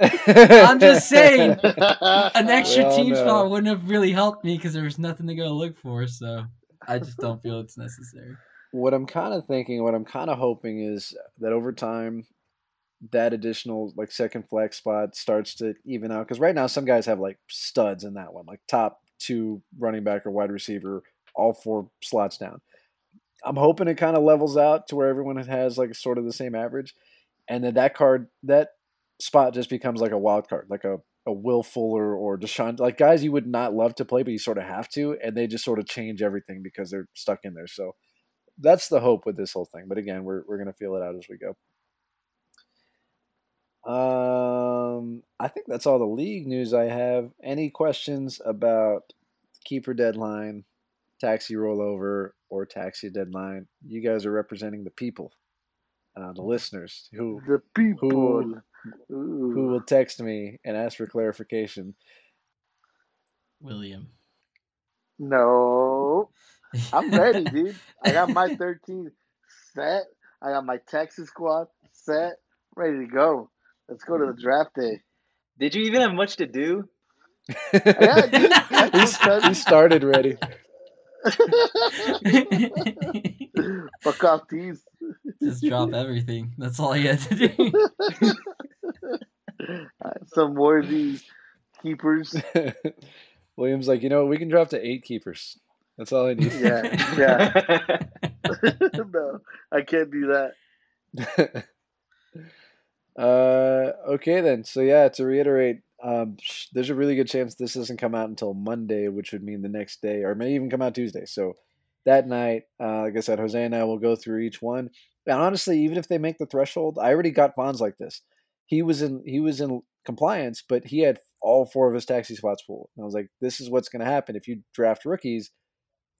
I'm just saying, an An extra team know. spot wouldn't have really helped me because there was nothing to go look for. So I just don't feel it's necessary. What I'm kind of thinking, what I'm kind of hoping is that over time, that additional like second flex spot starts to even out because right now some guys have like studs in that one, like top two running back or wide receiver, all four slots down. I'm hoping it kind of levels out to where everyone has like sort of the same average, and then that card that spot just becomes like a wild card, like a a Will Fuller or Deshaun, like guys you would not love to play, but you sort of have to, and they just sort of change everything because they're stuck in there. So that's the hope with this whole thing. But again, we're we're gonna feel it out as we go. Um, I think that's all the league news I have. Any questions about keeper deadline, taxi rollover, or taxi deadline? You guys are representing the people, uh, the listeners who The people. who Ooh. will text me and ask for clarification. William. No. I'm ready, dude. I got my 13 set. I got my Texas squad set. Ready to go. Let's go to the draft day. Did you even have much to do? Yeah, dude. he, he started ready. Fuck off these. Just drop everything. That's all he had to do. Some worthy keepers. William's like, you know, we can drop to eight keepers. That's all I need. Yeah, yeah. no, I can't do that. uh, okay then. So yeah, to reiterate, um, there's a really good chance this doesn't come out until Monday, which would mean the next day, or may even come out Tuesday. So that night, uh, like I said, Jose and I will go through each one. And honestly, even if they make the threshold, I already got bonds like this. He was in he was in compliance, but he had all four of his taxi spots full. And I was like, this is what's going to happen if you draft rookies.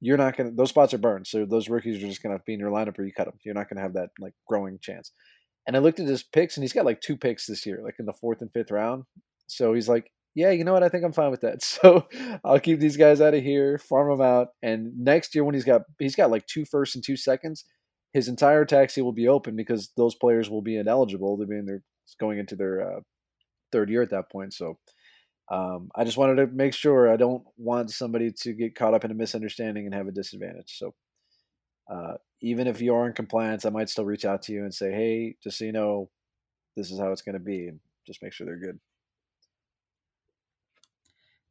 You're not going to; those spots are burned. So those rookies are just going to be in your lineup, or you cut them. You're not going to have that like growing chance. And I looked at his picks, and he's got like two picks this year, like in the fourth and fifth round. So he's like, yeah, you know what? I think I'm fine with that. So I'll keep these guys out of here, farm them out, and next year when he's got he's got like two firsts and two seconds, his entire taxi will be open because those players will be ineligible. Be in their going into their uh, third year at that point. So um, I just wanted to make sure I don't want somebody to get caught up in a misunderstanding and have a disadvantage. So uh, even if you are in compliance, I might still reach out to you and say, hey, just so you know, this is how it's going to be, and just make sure they're good.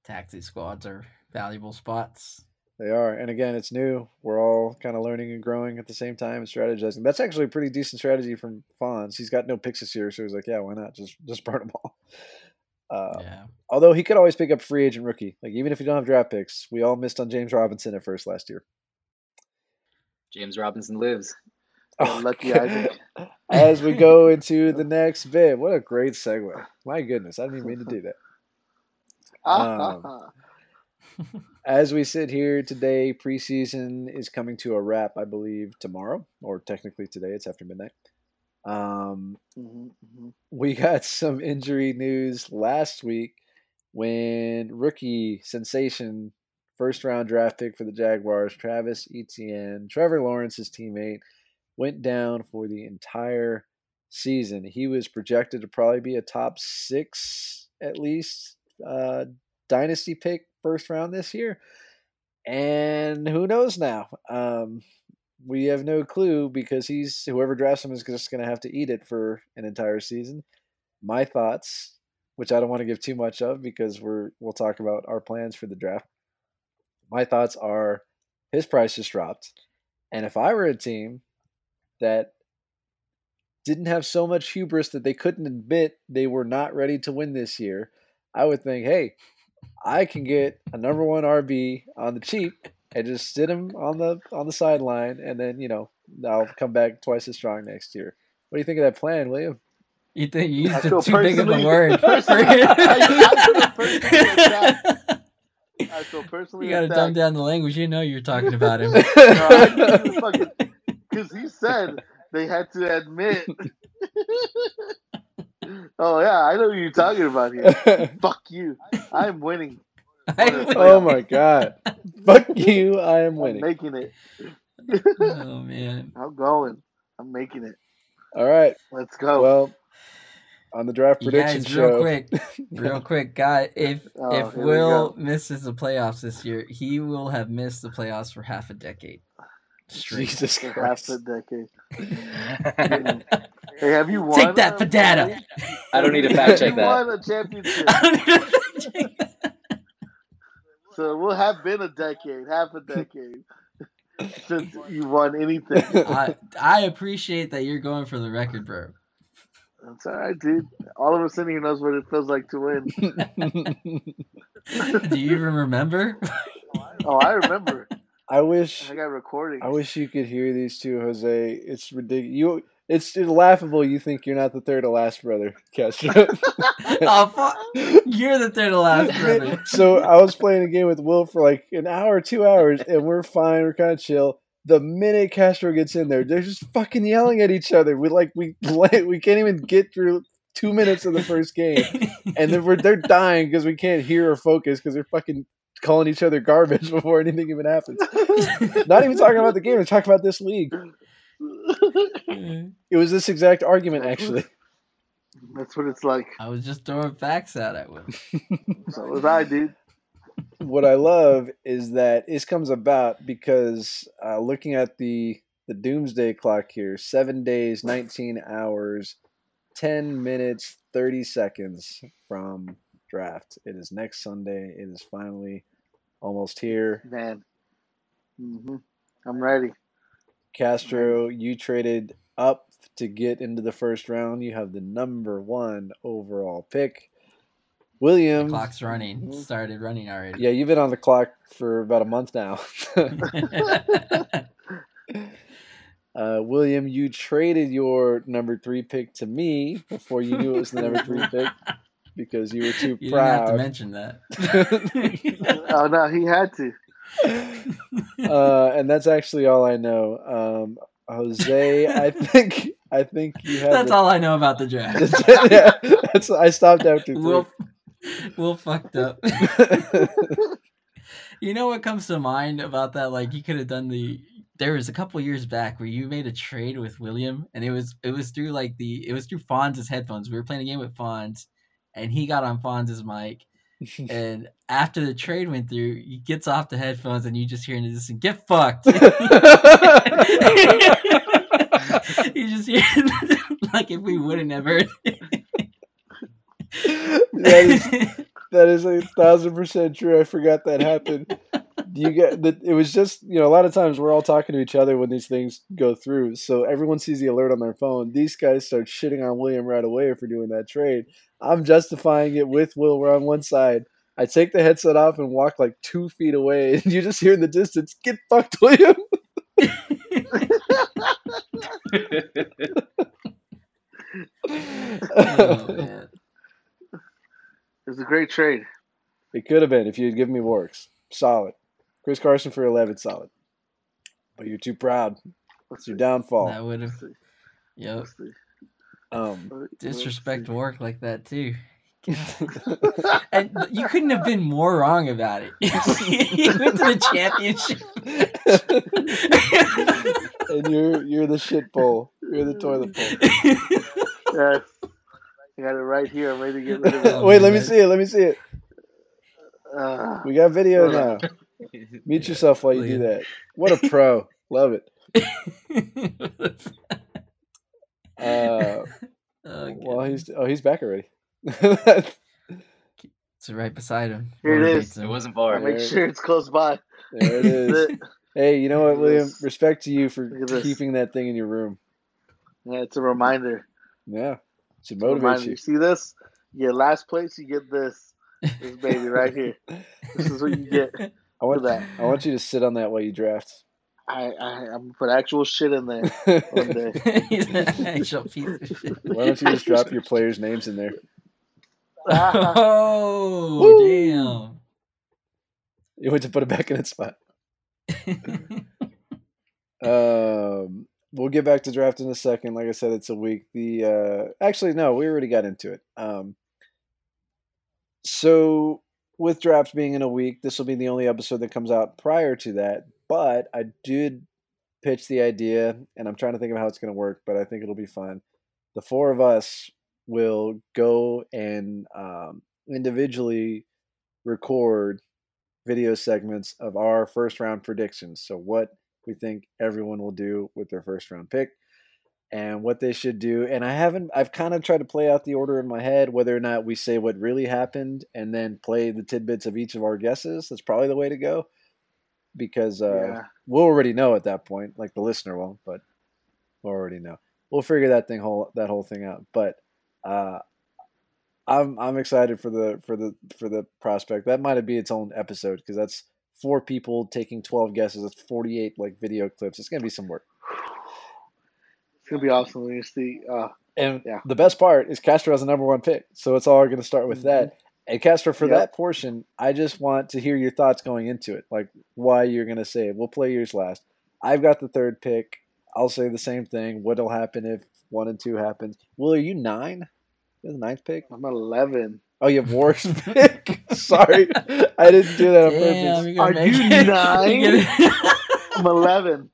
Taxi squads are valuable spots. They are, and again, it's new. We're all kind of learning and growing at the same time and strategizing. That's actually a pretty decent strategy from Fonz. He's got no picks this year, so he's like, "Yeah, why not? Just just burn them all." Uh, yeah. Although he could always pick up free agent rookie, like even if you don't have draft picks, we all missed on James Robinson at first last year. James Robinson lives. Oh, lucky Isaac. As we go into the next bit, what a great segue! My goodness, I didn't even mean to do that. Um, As we sit here today, preseason is coming to a wrap, I believe, tomorrow, or technically today. It's after midnight. Um, Mhm, mhm. we got some injury news last week when rookie sensation, first round draft pick for the Jaguars, Travis Etienne, Trevor Lawrence's teammate, went down for the entire season. He was projected to probably be a top six, at least, uh, dynasty pick first round this year. And who knows now? Um, we have no clue because he's whoever drafts him is just going to have to eat it for an entire season. My thoughts, which I don't want to give too much of because we're we'll talk about our plans for the draft. My thoughts are his price just dropped, and if I were a team that didn't have so much hubris that they couldn't admit they were not ready to win this year, I would think, hey, I can get a number one RB on the cheap and just sit him on the on the sideline, and then you know I'll come back twice as strong next year. What do you think of that plan, William? You think you used feel too big of a word. personally- I- I feel personally. I feel personally you gotta attacked. dumb down the language. You know you're talking about him. No, I need to fucking because he said they had to admit. oh yeah, I know who you're talking about here. Fuck you. I'm winning. oh my god! Fuck you! I am I'm winning. making it. oh man. I'm going. I'm making it. All right. Let's go. Well, on the draft prediction guys, show, real quick, real quick, guy. If Oh, if here we Will misses the playoffs this year, he will have missed the playoffs for half a decade. Straight. Jesus For half a decade. Hey, have you won? Take that, Padano. I don't need to fact check you that. won a championship? So we'll have been a decade, half a decade, since you won anything. I I appreciate that you're going for the record, bro. That's all right, dude. All of a sudden, he knows what it feels like to win. Do you even remember? Oh, I remember. I wish I got recordings. I wish you could hear these two, Jose. It's ridiculous. You, it's laughable. You think you're not the third to last brother, Castro. oh, fuck. You're the third to last, brother. so I was playing a game with Will for like an hour, two hours, and we're fine. We're kind of chill. The minute Castro gets in there, they're just fucking yelling at each other. We like we we can't even get through two minutes of the first game, and then we're they're dying because we can't hear or focus because they're fucking calling each other garbage before anything even happens. Not even talking about the game. We're talking about this league. It was this exact argument actually. That's what it's like. I was just throwing facts out at Will. So was I, dude. what I love is that this comes about because uh, looking at the the doomsday clock here, seven days, nineteen hours, ten minutes, thirty seconds from draft. It is next Sunday. It is finally almost here. Man. mm-hmm. I'm ready. Castro, you traded up to get into the first round. You have the number one overall pick. William, Clock's running. Started running already. yeah, you've been on the clock for about a month now. Uh, William, you traded your number three pick to me before you knew it was the number three pick because you were too you didn't have to mention that. Oh no, he had to. uh, and that's actually all I know. Um, Jose, I think I think you have. That's the, all I know about the draft. yeah, that's, I stopped after three. Will, Will fucked up. you know what comes to mind about that? Like you could have done the. There was a couple years back where you made a trade with William, and it was it was through like the it was through Fonz's headphones. We were playing a game with Fonz, and he got on Fonz's mic. And after the trade went through, he gets off the headphones, and you just hear in the distance, "Get fucked." you just hear like if we wouldn't have heard. that is that is a thousand percent true. I forgot that happened. You get that it was just you know a lot of times we're all talking to each other when these things go through, so everyone sees the alert on their phone. These guys start shitting on William right away for doing that trade. I'm justifying it with Will. We're on one side. I take the headset off and walk like two feet away, and you just hear in the distance, "Get fucked, William." oh, man. It was a great trade. It could have been if you had given me works. Solid. Chris Carson for 11, solid. But you're too proud. Let's It's your downfall. That would have. Let's. Yep. Um, Disrespect work like that too. And you couldn't have been more wrong about it. you went to the championship. and you're you're the shit bowl. You're the toilet bowl. Yes. I got it right here. I'm ready to get rid of it. Wait, let me see it. Let me see it. Uh, We got video now. Mute yourself while you do that. What a pro. Love it. Uh, oh, well, he's oh he's back already. it's right beside him. Here it Motivates is. him. It wasn't far. make sure it's close by. there it is. Hey, you know what, William? This- Respect to you for Look this. keeping that thing in your room. Yeah, it's a reminder. Yeah, it should It's a motivate reminder. you. You see this? You get last place, you get this. This baby right here. This is what you get. I want that. I want you to sit on that while you draft. I, I I'm gonna put actual shit in there one day. He's an actual piece of shit. Why don't you just drop your players' names in there? Oh Woo. You want to put it back in its spot. Um, we'll get back to draft in a second. Like I said, it's a week. The uh, actually no, we already got into it. Um, so with draft being in a week, this will be the only episode that comes out prior to that. But I did pitch the idea, and I'm trying to think of how it's going to work. But I think it'll be fun. The four of us will go and um, individually record video segments of our first round predictions. So what we think everyone will do with their first round pick. And what they should do. And I haven't. I've kind of tried to play out the order in my head, whether or not we say what really happened and then play the tidbits of each of our guesses. That's probably the way to go, because uh, Yeah. we'll already know at that point. Like the listener won't, but we'll already know. We'll figure that thing whole that whole thing out. But uh, I'm I'm excited for the for the for the prospect. That might be its own episode because that's four people taking twelve guesses. That's forty eight like video clips. It's gonna be some work. It's gonna be awesome when you see. Uh, And Yeah. the best part is Castro has a number one pick, so it's all going to start with that. And Castro, for Yep. that portion, I just want to hear your thoughts going into it, like why you're going to say it. We'll play yours last. I've got the third pick. I'll say the same thing. What'll happen if one and two happens? Will, are you nine? You're the ninth pick. I'm eleven. Oh, you have Warwick's pick. Sorry, I didn't do that on Damn, purpose. you're gonna Are make you it- nine? I'm eleven.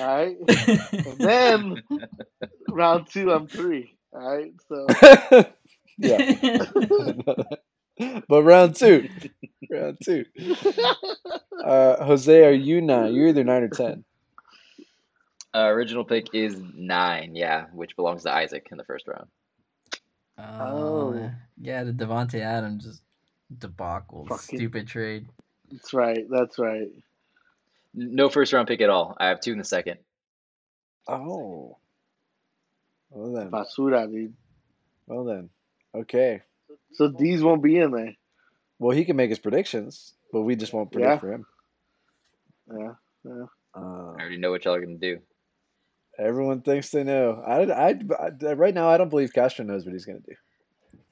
All right. And then round two, I'm three. All right. So yeah, but round two, round two. Uh, Jose, are you nine? You're either nine or ten. Uh, original pick is nine, yeah, which belongs to Isaac in the first round. Oh, Oh. yeah, the Davante Adams just debacle, Fucking- stupid trade. that's right. That's right. N- No first round pick at all. I have two in the second. Oh. Well then. Basura, dude. Well then. Okay. So these won't be in there. Well, he can make his predictions, but we just won't predict Yeah. for him. Yeah. Yeah. Uh, I already know what y'all are gonna do. everyone thinks they know. I, I, I- right now, I don't believe Castro knows what he's going to do.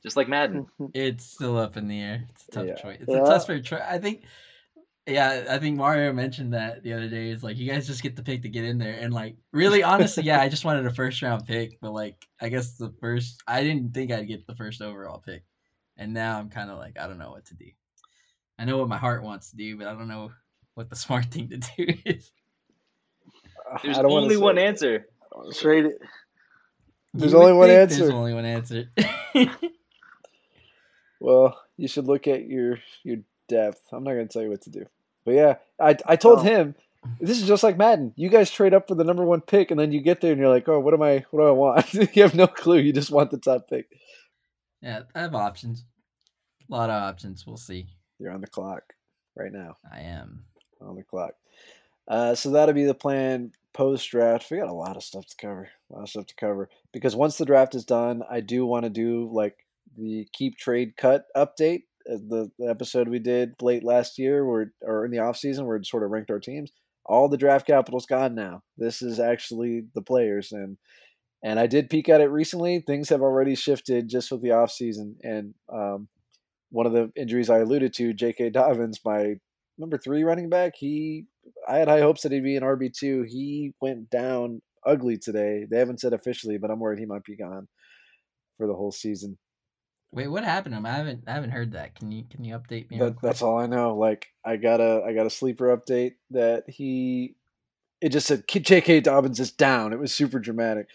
Just like Madden. It's still up in the air. It's a tough Yeah. choice. It's Yeah. a tough choice. I think. Yeah, I think Mario mentioned that the other day. Is like you guys just get the pick to get in there, and like really, honestly, yeah, I just wanted a first round pick, but like I guess the first, I didn't think I'd get the first overall pick, and now I'm kind of like I don't know what to do. I know what my heart wants to do, but I don't know what the smart thing to do is. Uh, there's I don't wanna only say- one answer. I don't wanna say- Trade it. There's only one answer. There's only one answer. Well, you should look at your your depth. I'm not going to tell you what to do. But yeah, I I told Oh. him this is just like Madden. You guys trade up for the number one pick, and then you get there and you're like, oh, what am I? What do I want? you have no clue. You just want the top pick. yeah, I have options. A lot of options. We'll see. You're on the clock right now. I am. On the clock. Uh, so that'll be the plan post draft. We got a lot of stuff to cover. A lot of stuff to cover because once the draft is done, I do want to do like the keep trade cut update. The, episode we did late last year, where or in the off season, where it sort of ranked our teams. All the draft capital's gone now. This is actually the players, and and I did peek at it recently. Things have already shifted just with the off season, and um, one of the injuries I alluded to, J.K. Dobbins, my number three running back, he I had high hopes that he'd be an RB two. He went down ugly today. They haven't said officially, but I'm worried he might be gone for the whole season. Wait, what happened to him? I haven't I haven't heard that. Can you can you update me? That, that's all I know. Like I got a I got a sleeper update that he it just said J.K. Dobbins is down. It was super dramatic,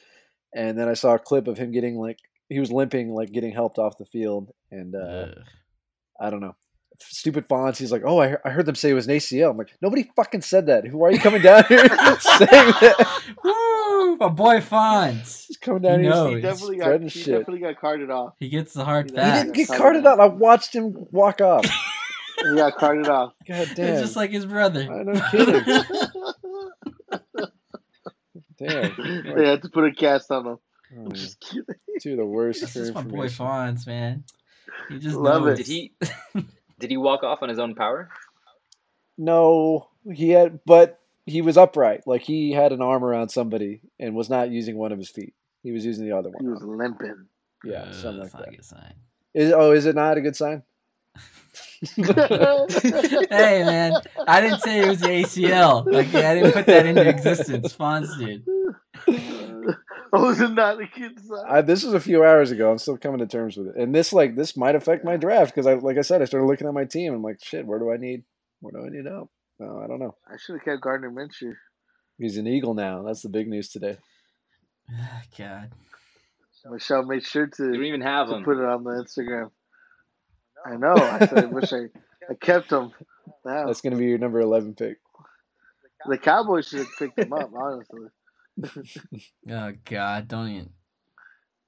and then I saw a clip of him getting like he was limping, like getting helped off the field, and uh, I don't know. Stupid Fonz. He's like, oh, I, I heard them say it was an ACL. I'm like, nobody fucking said that. Who are you coming down here saying that? Woo! My boy Fonz. He's coming down He here knows. He definitely got. spreading He shit. definitely got carted off. He gets the hard He He didn't get Yeah. carted out. I watched him walk off. He got carted off. God damn. It's just like his brother. I no kidding. Damn. they had to put a cast on him. Oh, I'm just kidding. two of the worst This is my boy. Fonz, man. He just Love knows. it. Did he? Did he walk off on his own power? No, he had, but he was upright. Like he had an arm around somebody and was not using one of his feet. He was using the other one. He was limping. Yeah, Uh, something like that's not that. a good sign. Is oh, is it not a good sign? hey man, I didn't say it was the ACL. Like I didn't put that into existence. Fonz did. oh, is it not a kid son? I, this was a few hours ago. I'm still coming to terms with it, and this like this might affect my draft because I, like I said, I started looking at my team. I'm like, shit, where do I need, where do I need help? No, I don't know. I should have kept Gardner Minshew. He's an Eagle now. That's the big news today. God. Michelle made sure You to, even have to him. put it on the Instagram. I know. I said, I wish I, I kept him. Now That's going to be your number 11 pick. the Cowboys should have picked him up. Honestly, Oh God, don't even.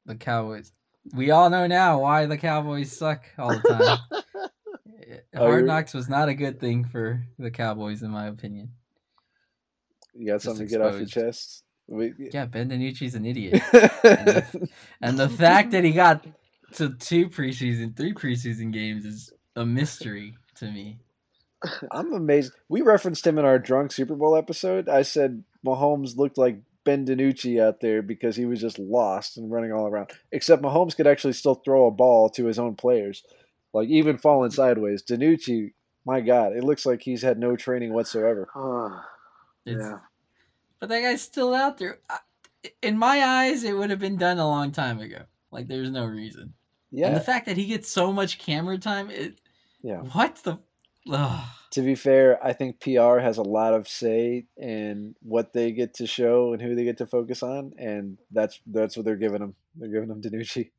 The Cowboys. We all know now why the Cowboys suck all the time. Eh, oh, Hard you're- Knocks was not a good thing for the Cowboys, in my opinion. You got Just something to get off your chest? We, Yeah, Ben DiNucci's an idiot, and the fact that he got to two preseason, three preseason games is a mystery to me. I'm amazed. We referenced him in our drunk Super Bowl episode. I said Mahomes looked like Ben DiNucci out there because he was just lost and running all around. Except Mahomes could actually still throw a ball to his own players, like even falling sideways. DiNucci, my God, it looks like he's had no training whatsoever. Oh, yeah. But that guy's still out there. In my eyes, it would have been done a long time ago. Like, there's no reason. Yeah, And Yeah. the fact that he gets so much camera time, it, Yeah. what the? Ugh. To be fair, I think PR has a lot of say in what they get to show and who they get to focus on, and that's that's what they're giving them. They're giving them DiNucci.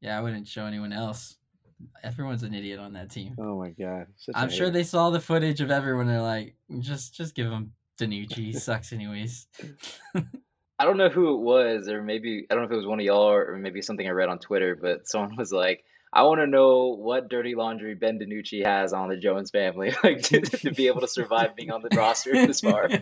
Yeah, I wouldn't show anyone else. Everyone's an idiot on that team. Oh my God! Such a I'm sure hater. they saw the footage of everyone. They're like, just, just give him DiNucci. Sucks anyways. I don't know who it was, or maybe I don't know if it was one of y'all, or maybe something I read on Twitter. But someone was like, "I want to know what dirty laundry Ben DiNucci has on the Jones family, like to, to be able to survive being on the roster this far."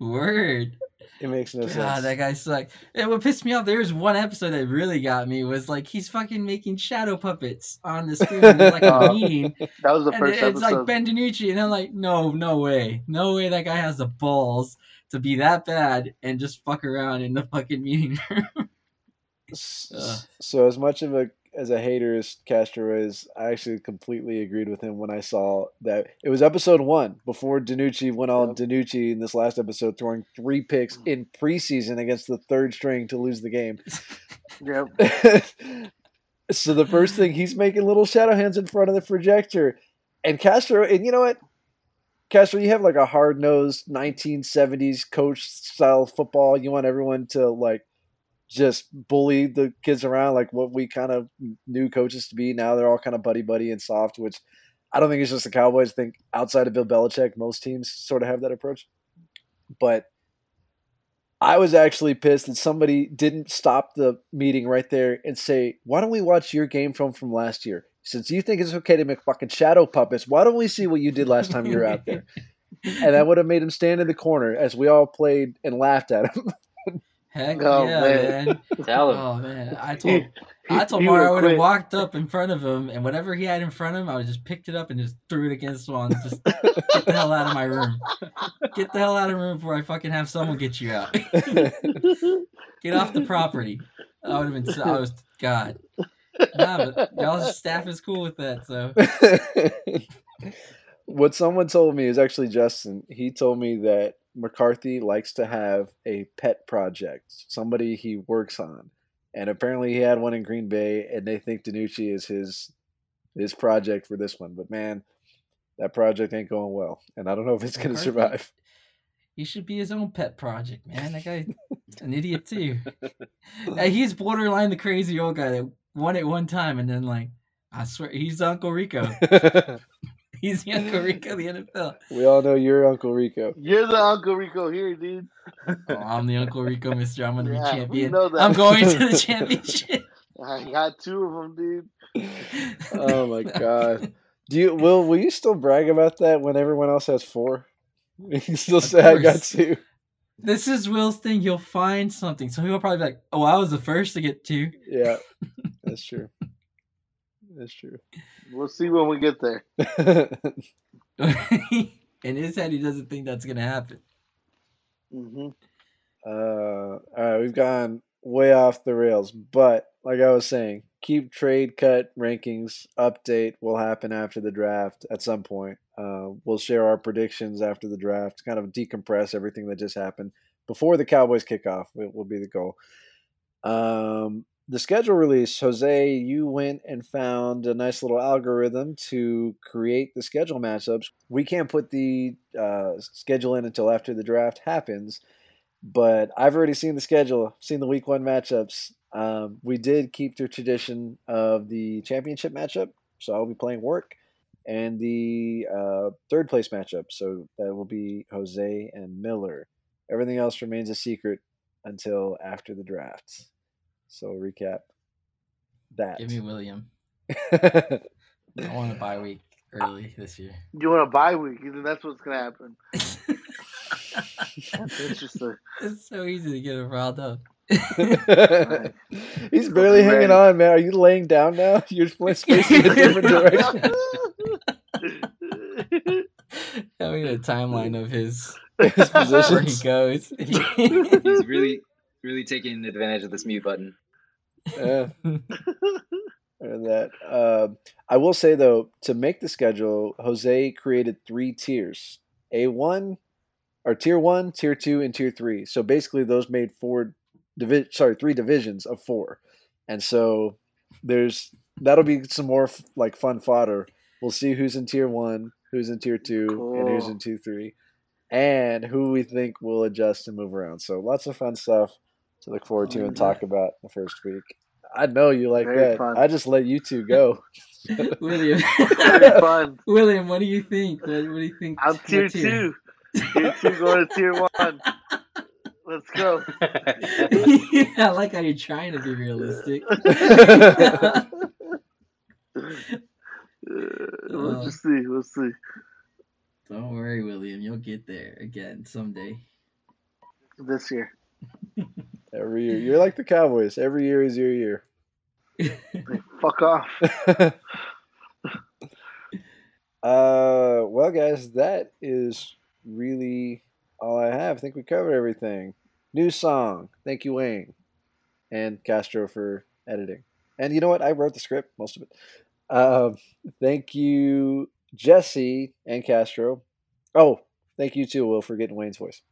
Word. It makes no God, sense. that guy sucked. And what pissed me off, there was one episode that really got me was like he's fucking making shadow puppets on the screen. There's like a Oh. meeting. That was the and first it's episode. like Ben DiNucci, and I'm like, no, no way, no way that guy has the balls to be that bad and just fuck around in the fucking meeting room. S- Ugh. So as much of a as a hater as Castro is, I actually completely agreed with him when I saw that it was episode one before DiNucci went on Yep. DiNucci in this last episode throwing three picks mm. in preseason against the third string to lose the game. Yep. so the first thing he's making little shadow hands in front of the projector, and Castro, and you know what? Castro, you have like a hard nosed 1970s coach style football. You want everyone to like just bully the kids around, like what we kind of knew coaches to be. Now they're all kind of buddy buddy and soft, which I don't think it's just the Cowboys. I think outside of Bill Belichick, most teams sort of have that approach. But I was actually pissed that somebody didn't stop the meeting right there and say, "Why don't we watch your game film from last year? Since you think it's okay to make fucking shadow puppets, why don't we see what you did last time you were out there?" and that would have made him stand in the corner as we all played and laughed at him. Heck Oh, yeah, man. man. Tell him. Oh man, I told I told Mario I would would have walked up in front of him, and whatever he had in front of him, I would just picked it up and just threw it against the wall and just get the hell out of my room. Get the hell out of my room before I fucking have someone get you out. Get off the property. I would have been. So, I was God. Nah, but y'all's staff is cool with that. So what someone told me is actually Justin. He told me that McCarthy likes to have a pet project, somebody he works on, and apparently he had one in Green Bay, and they think DiNucci is his his project for this one. But man, that project ain't going well, and I don't know if it's going to survive. he should be his own pet project, man. That guy, an idiot too. Uh, he's borderline the crazy old guy that won it one time, and then like, I swear, he's Uncle Rico. He's the Uncle Rico of the NFL. we all know you're Uncle Rico. You're the Uncle Rico here, dude. Oh, I'm the Uncle Rico, Mister. I'm gonna Yeah, be champion. know that. I'm going to the championship. I got two of them, dude. Oh my god. Do you will will you still brag about that when everyone else has four? You still Of say I got two. This is Will's thing. He'll find something. So he'll probably be like, "Oh, I was the first to get two. Yeah, that's true. That's true. We'll see when we get there. In his head, he doesn't think that's gonna happen. hmm uh, all right, we've gone way off the rails, but like I was saying, keep trade cut rankings update will happen after the draft at some point. Uh, we'll share our predictions after the draft, kind of decompress everything that just happened before the Cowboys kickoff. It will be the goal. Um, the schedule release, Jose, you went and found a nice little algorithm to create the schedule matchups. We can't put the uh, schedule in until after the draft happens, but I've already seen the schedule, seen the week one matchups. Um, we did keep the tradition of the championship matchup, so I'll be playing work, and the uh, third place matchup, so that will be Jose and Miller. Everything else remains a secret until after the draft. So recap that. Give me William. I want a bye week early this year. You want a bye week, and that's what's gonna happen. That's interesting. It's so easy to get him riled up. He's barely hanging Ready. on, man. Are you laying down now? You're facing a different direction. Having a timeline of his His where he goes. He's really, really taking advantage of this mute button. Yeah. And that. Um, I will say though, to make the schedule, Jose created three tiers: A one, or tier one, tier two, and tier three. So basically, those made four divi- Sorry, three divisions of four. And so there's that'll be some more f- like fun fodder. We'll see who's in tier one, who's in tier two, and who's in tier three, and who we think will adjust and move around. So lots of fun stuff to look forward to and talk about the first week. I know you like Very that. fun. I just let you two go. William. Very fun. William, what do you think? What, what do you think? I'm tier two. Tier two going to tier one. Let's go. yeah, I like how you're trying to be realistic. we'll uh, just see. We'll see. Don't worry, William. You'll get there again someday. This year. Every year, you're like the Cowboys. Every year is your year. Fuck off. uh, well, guys, that is really all I have. I think we covered everything. New song. Thank you, Wayne, and Castro for editing. And you know what? I wrote the script, most of it. Um, thank you, Jesse and Castro. Oh, thank you too, Will, for getting Wayne's voice.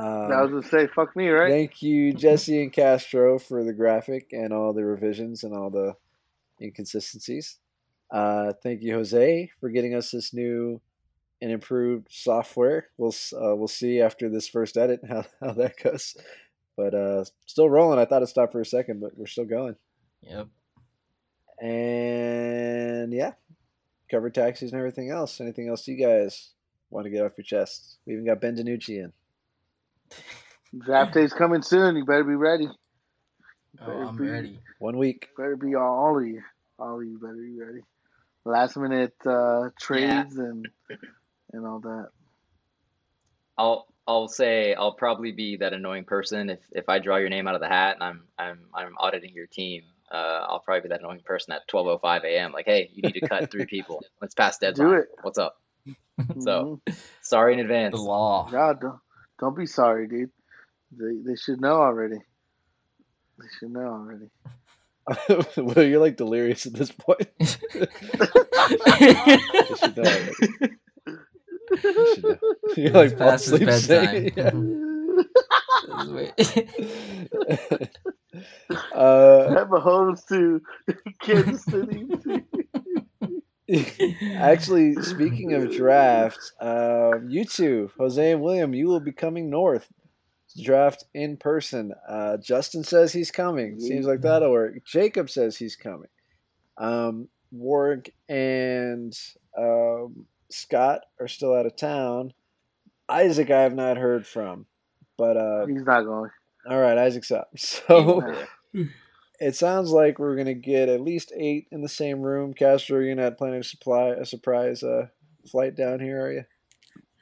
Um, I was gonna say, fuck me, right? Thank you, Jesse and Castro, for the graphic and all the revisions and all the inconsistencies. Uh, thank you, Jose, for getting us this new and improved software. We'll uh, we'll see after this first edit how, how that goes. But uh, still rolling. I thought it stopped for a second, but we're still going. Yep. And yeah, covered taxis and everything else. Anything else you guys want to get off your chest? We even got Ben DiNucci in. Draft day's coming soon. You better be ready. Oh, I'm be- ready. One week. Better be all, all of you. All of you better be ready. Last minute uh, trades and and all that. I'll I'll say I'll probably be that annoying person if if I draw your name out of the hat and I'm I'm I'm auditing your team. Uh, I'll probably be that annoying person at 12:05 a.m. Like, hey, you need to cut three people. Let's pass deadline. it. What's up? So Mhm. sorry in advance. The law. Yeah, don't, don't be sorry, dude. They they should know already. They should know already. well, you're like delirious at this point. You should know already. You should know. You're like It's fall past his asleep saying bedtime. it. uh, Have a host to Kansas City. actually, speaking of drafts, um, you two, Jose and William, you will be coming north to draft in person. Uh, Justin says he's coming. Seems like that'll work. Jacob says he's coming. Um, Warwick and um, Scott are still out of town. Isaac, I have not heard from, but uh, He's not going. all right, Isaac's up. So. it sounds like we're gonna get at least eight in the same room. Castro, you're not planning to supply a surprise uh, flight down here, are you?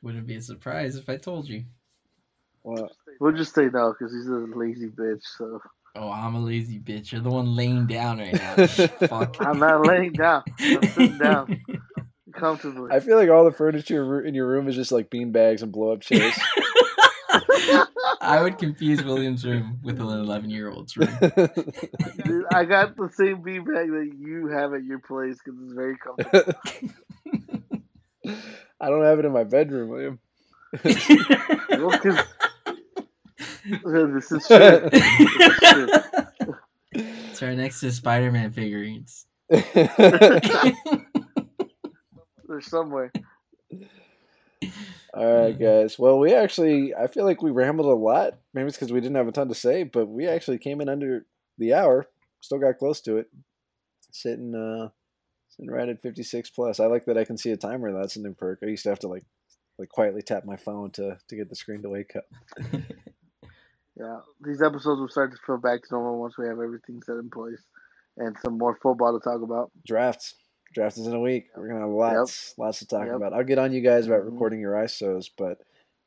Wouldn't be a surprise if I told you. Well, We'll just say no because he's a lazy bitch. So Oh, I'm a lazy bitch. You're the one laying down right now. Fuck. I'm not laying down. I'm sitting down comfortably. I feel like all the furniture in your room is just like bean bags and blow up chairs. I would confuse William's room with an 11 year old's room. Dude, I got the same beanbag that you have at your place because it's very comfortable. I don't have it in my bedroom, William. Well, 'cause- this is true. it's right next to Spider Man figurines. They're somewhere. All right, guys. Well, we actually, I feel like we rambled a lot. Maybe it's because we didn't have a ton to say, but we actually came in under the hour. Still got close to it. Sitting, uh, sitting right at 56 plus. I like that I can see a timer. That's a new perk. I used to have to like like quietly tap my phone to to get the screen to wake up. Yeah, these episodes will start to feel back to normal once we have everything set in place and some more football to talk about. Drafts. Draft is in a week. We're gonna have lots, lots to talk Yep. about. I'll get on you guys about Mhm. recording your ISOs, but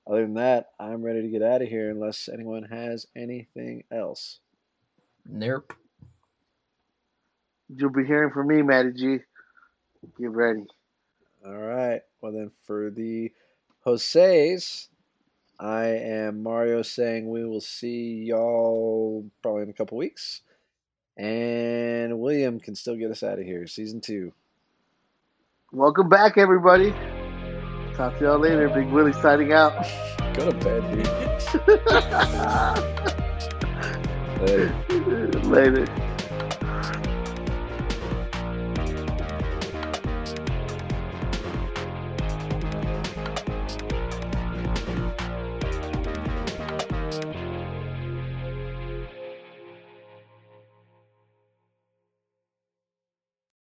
other than that, I'm ready to get out of here unless anyone has anything else. Nope. You'll be hearing from me, Matty G. Get ready. All right. Well, then for the Jose's, I am Mario saying we will see y'all probably in a couple weeks. And William can still get us out of here. Season two. Welcome back, everybody. Talk to y'all later. Big Willie signing out. Go to bed, dude. Later. later.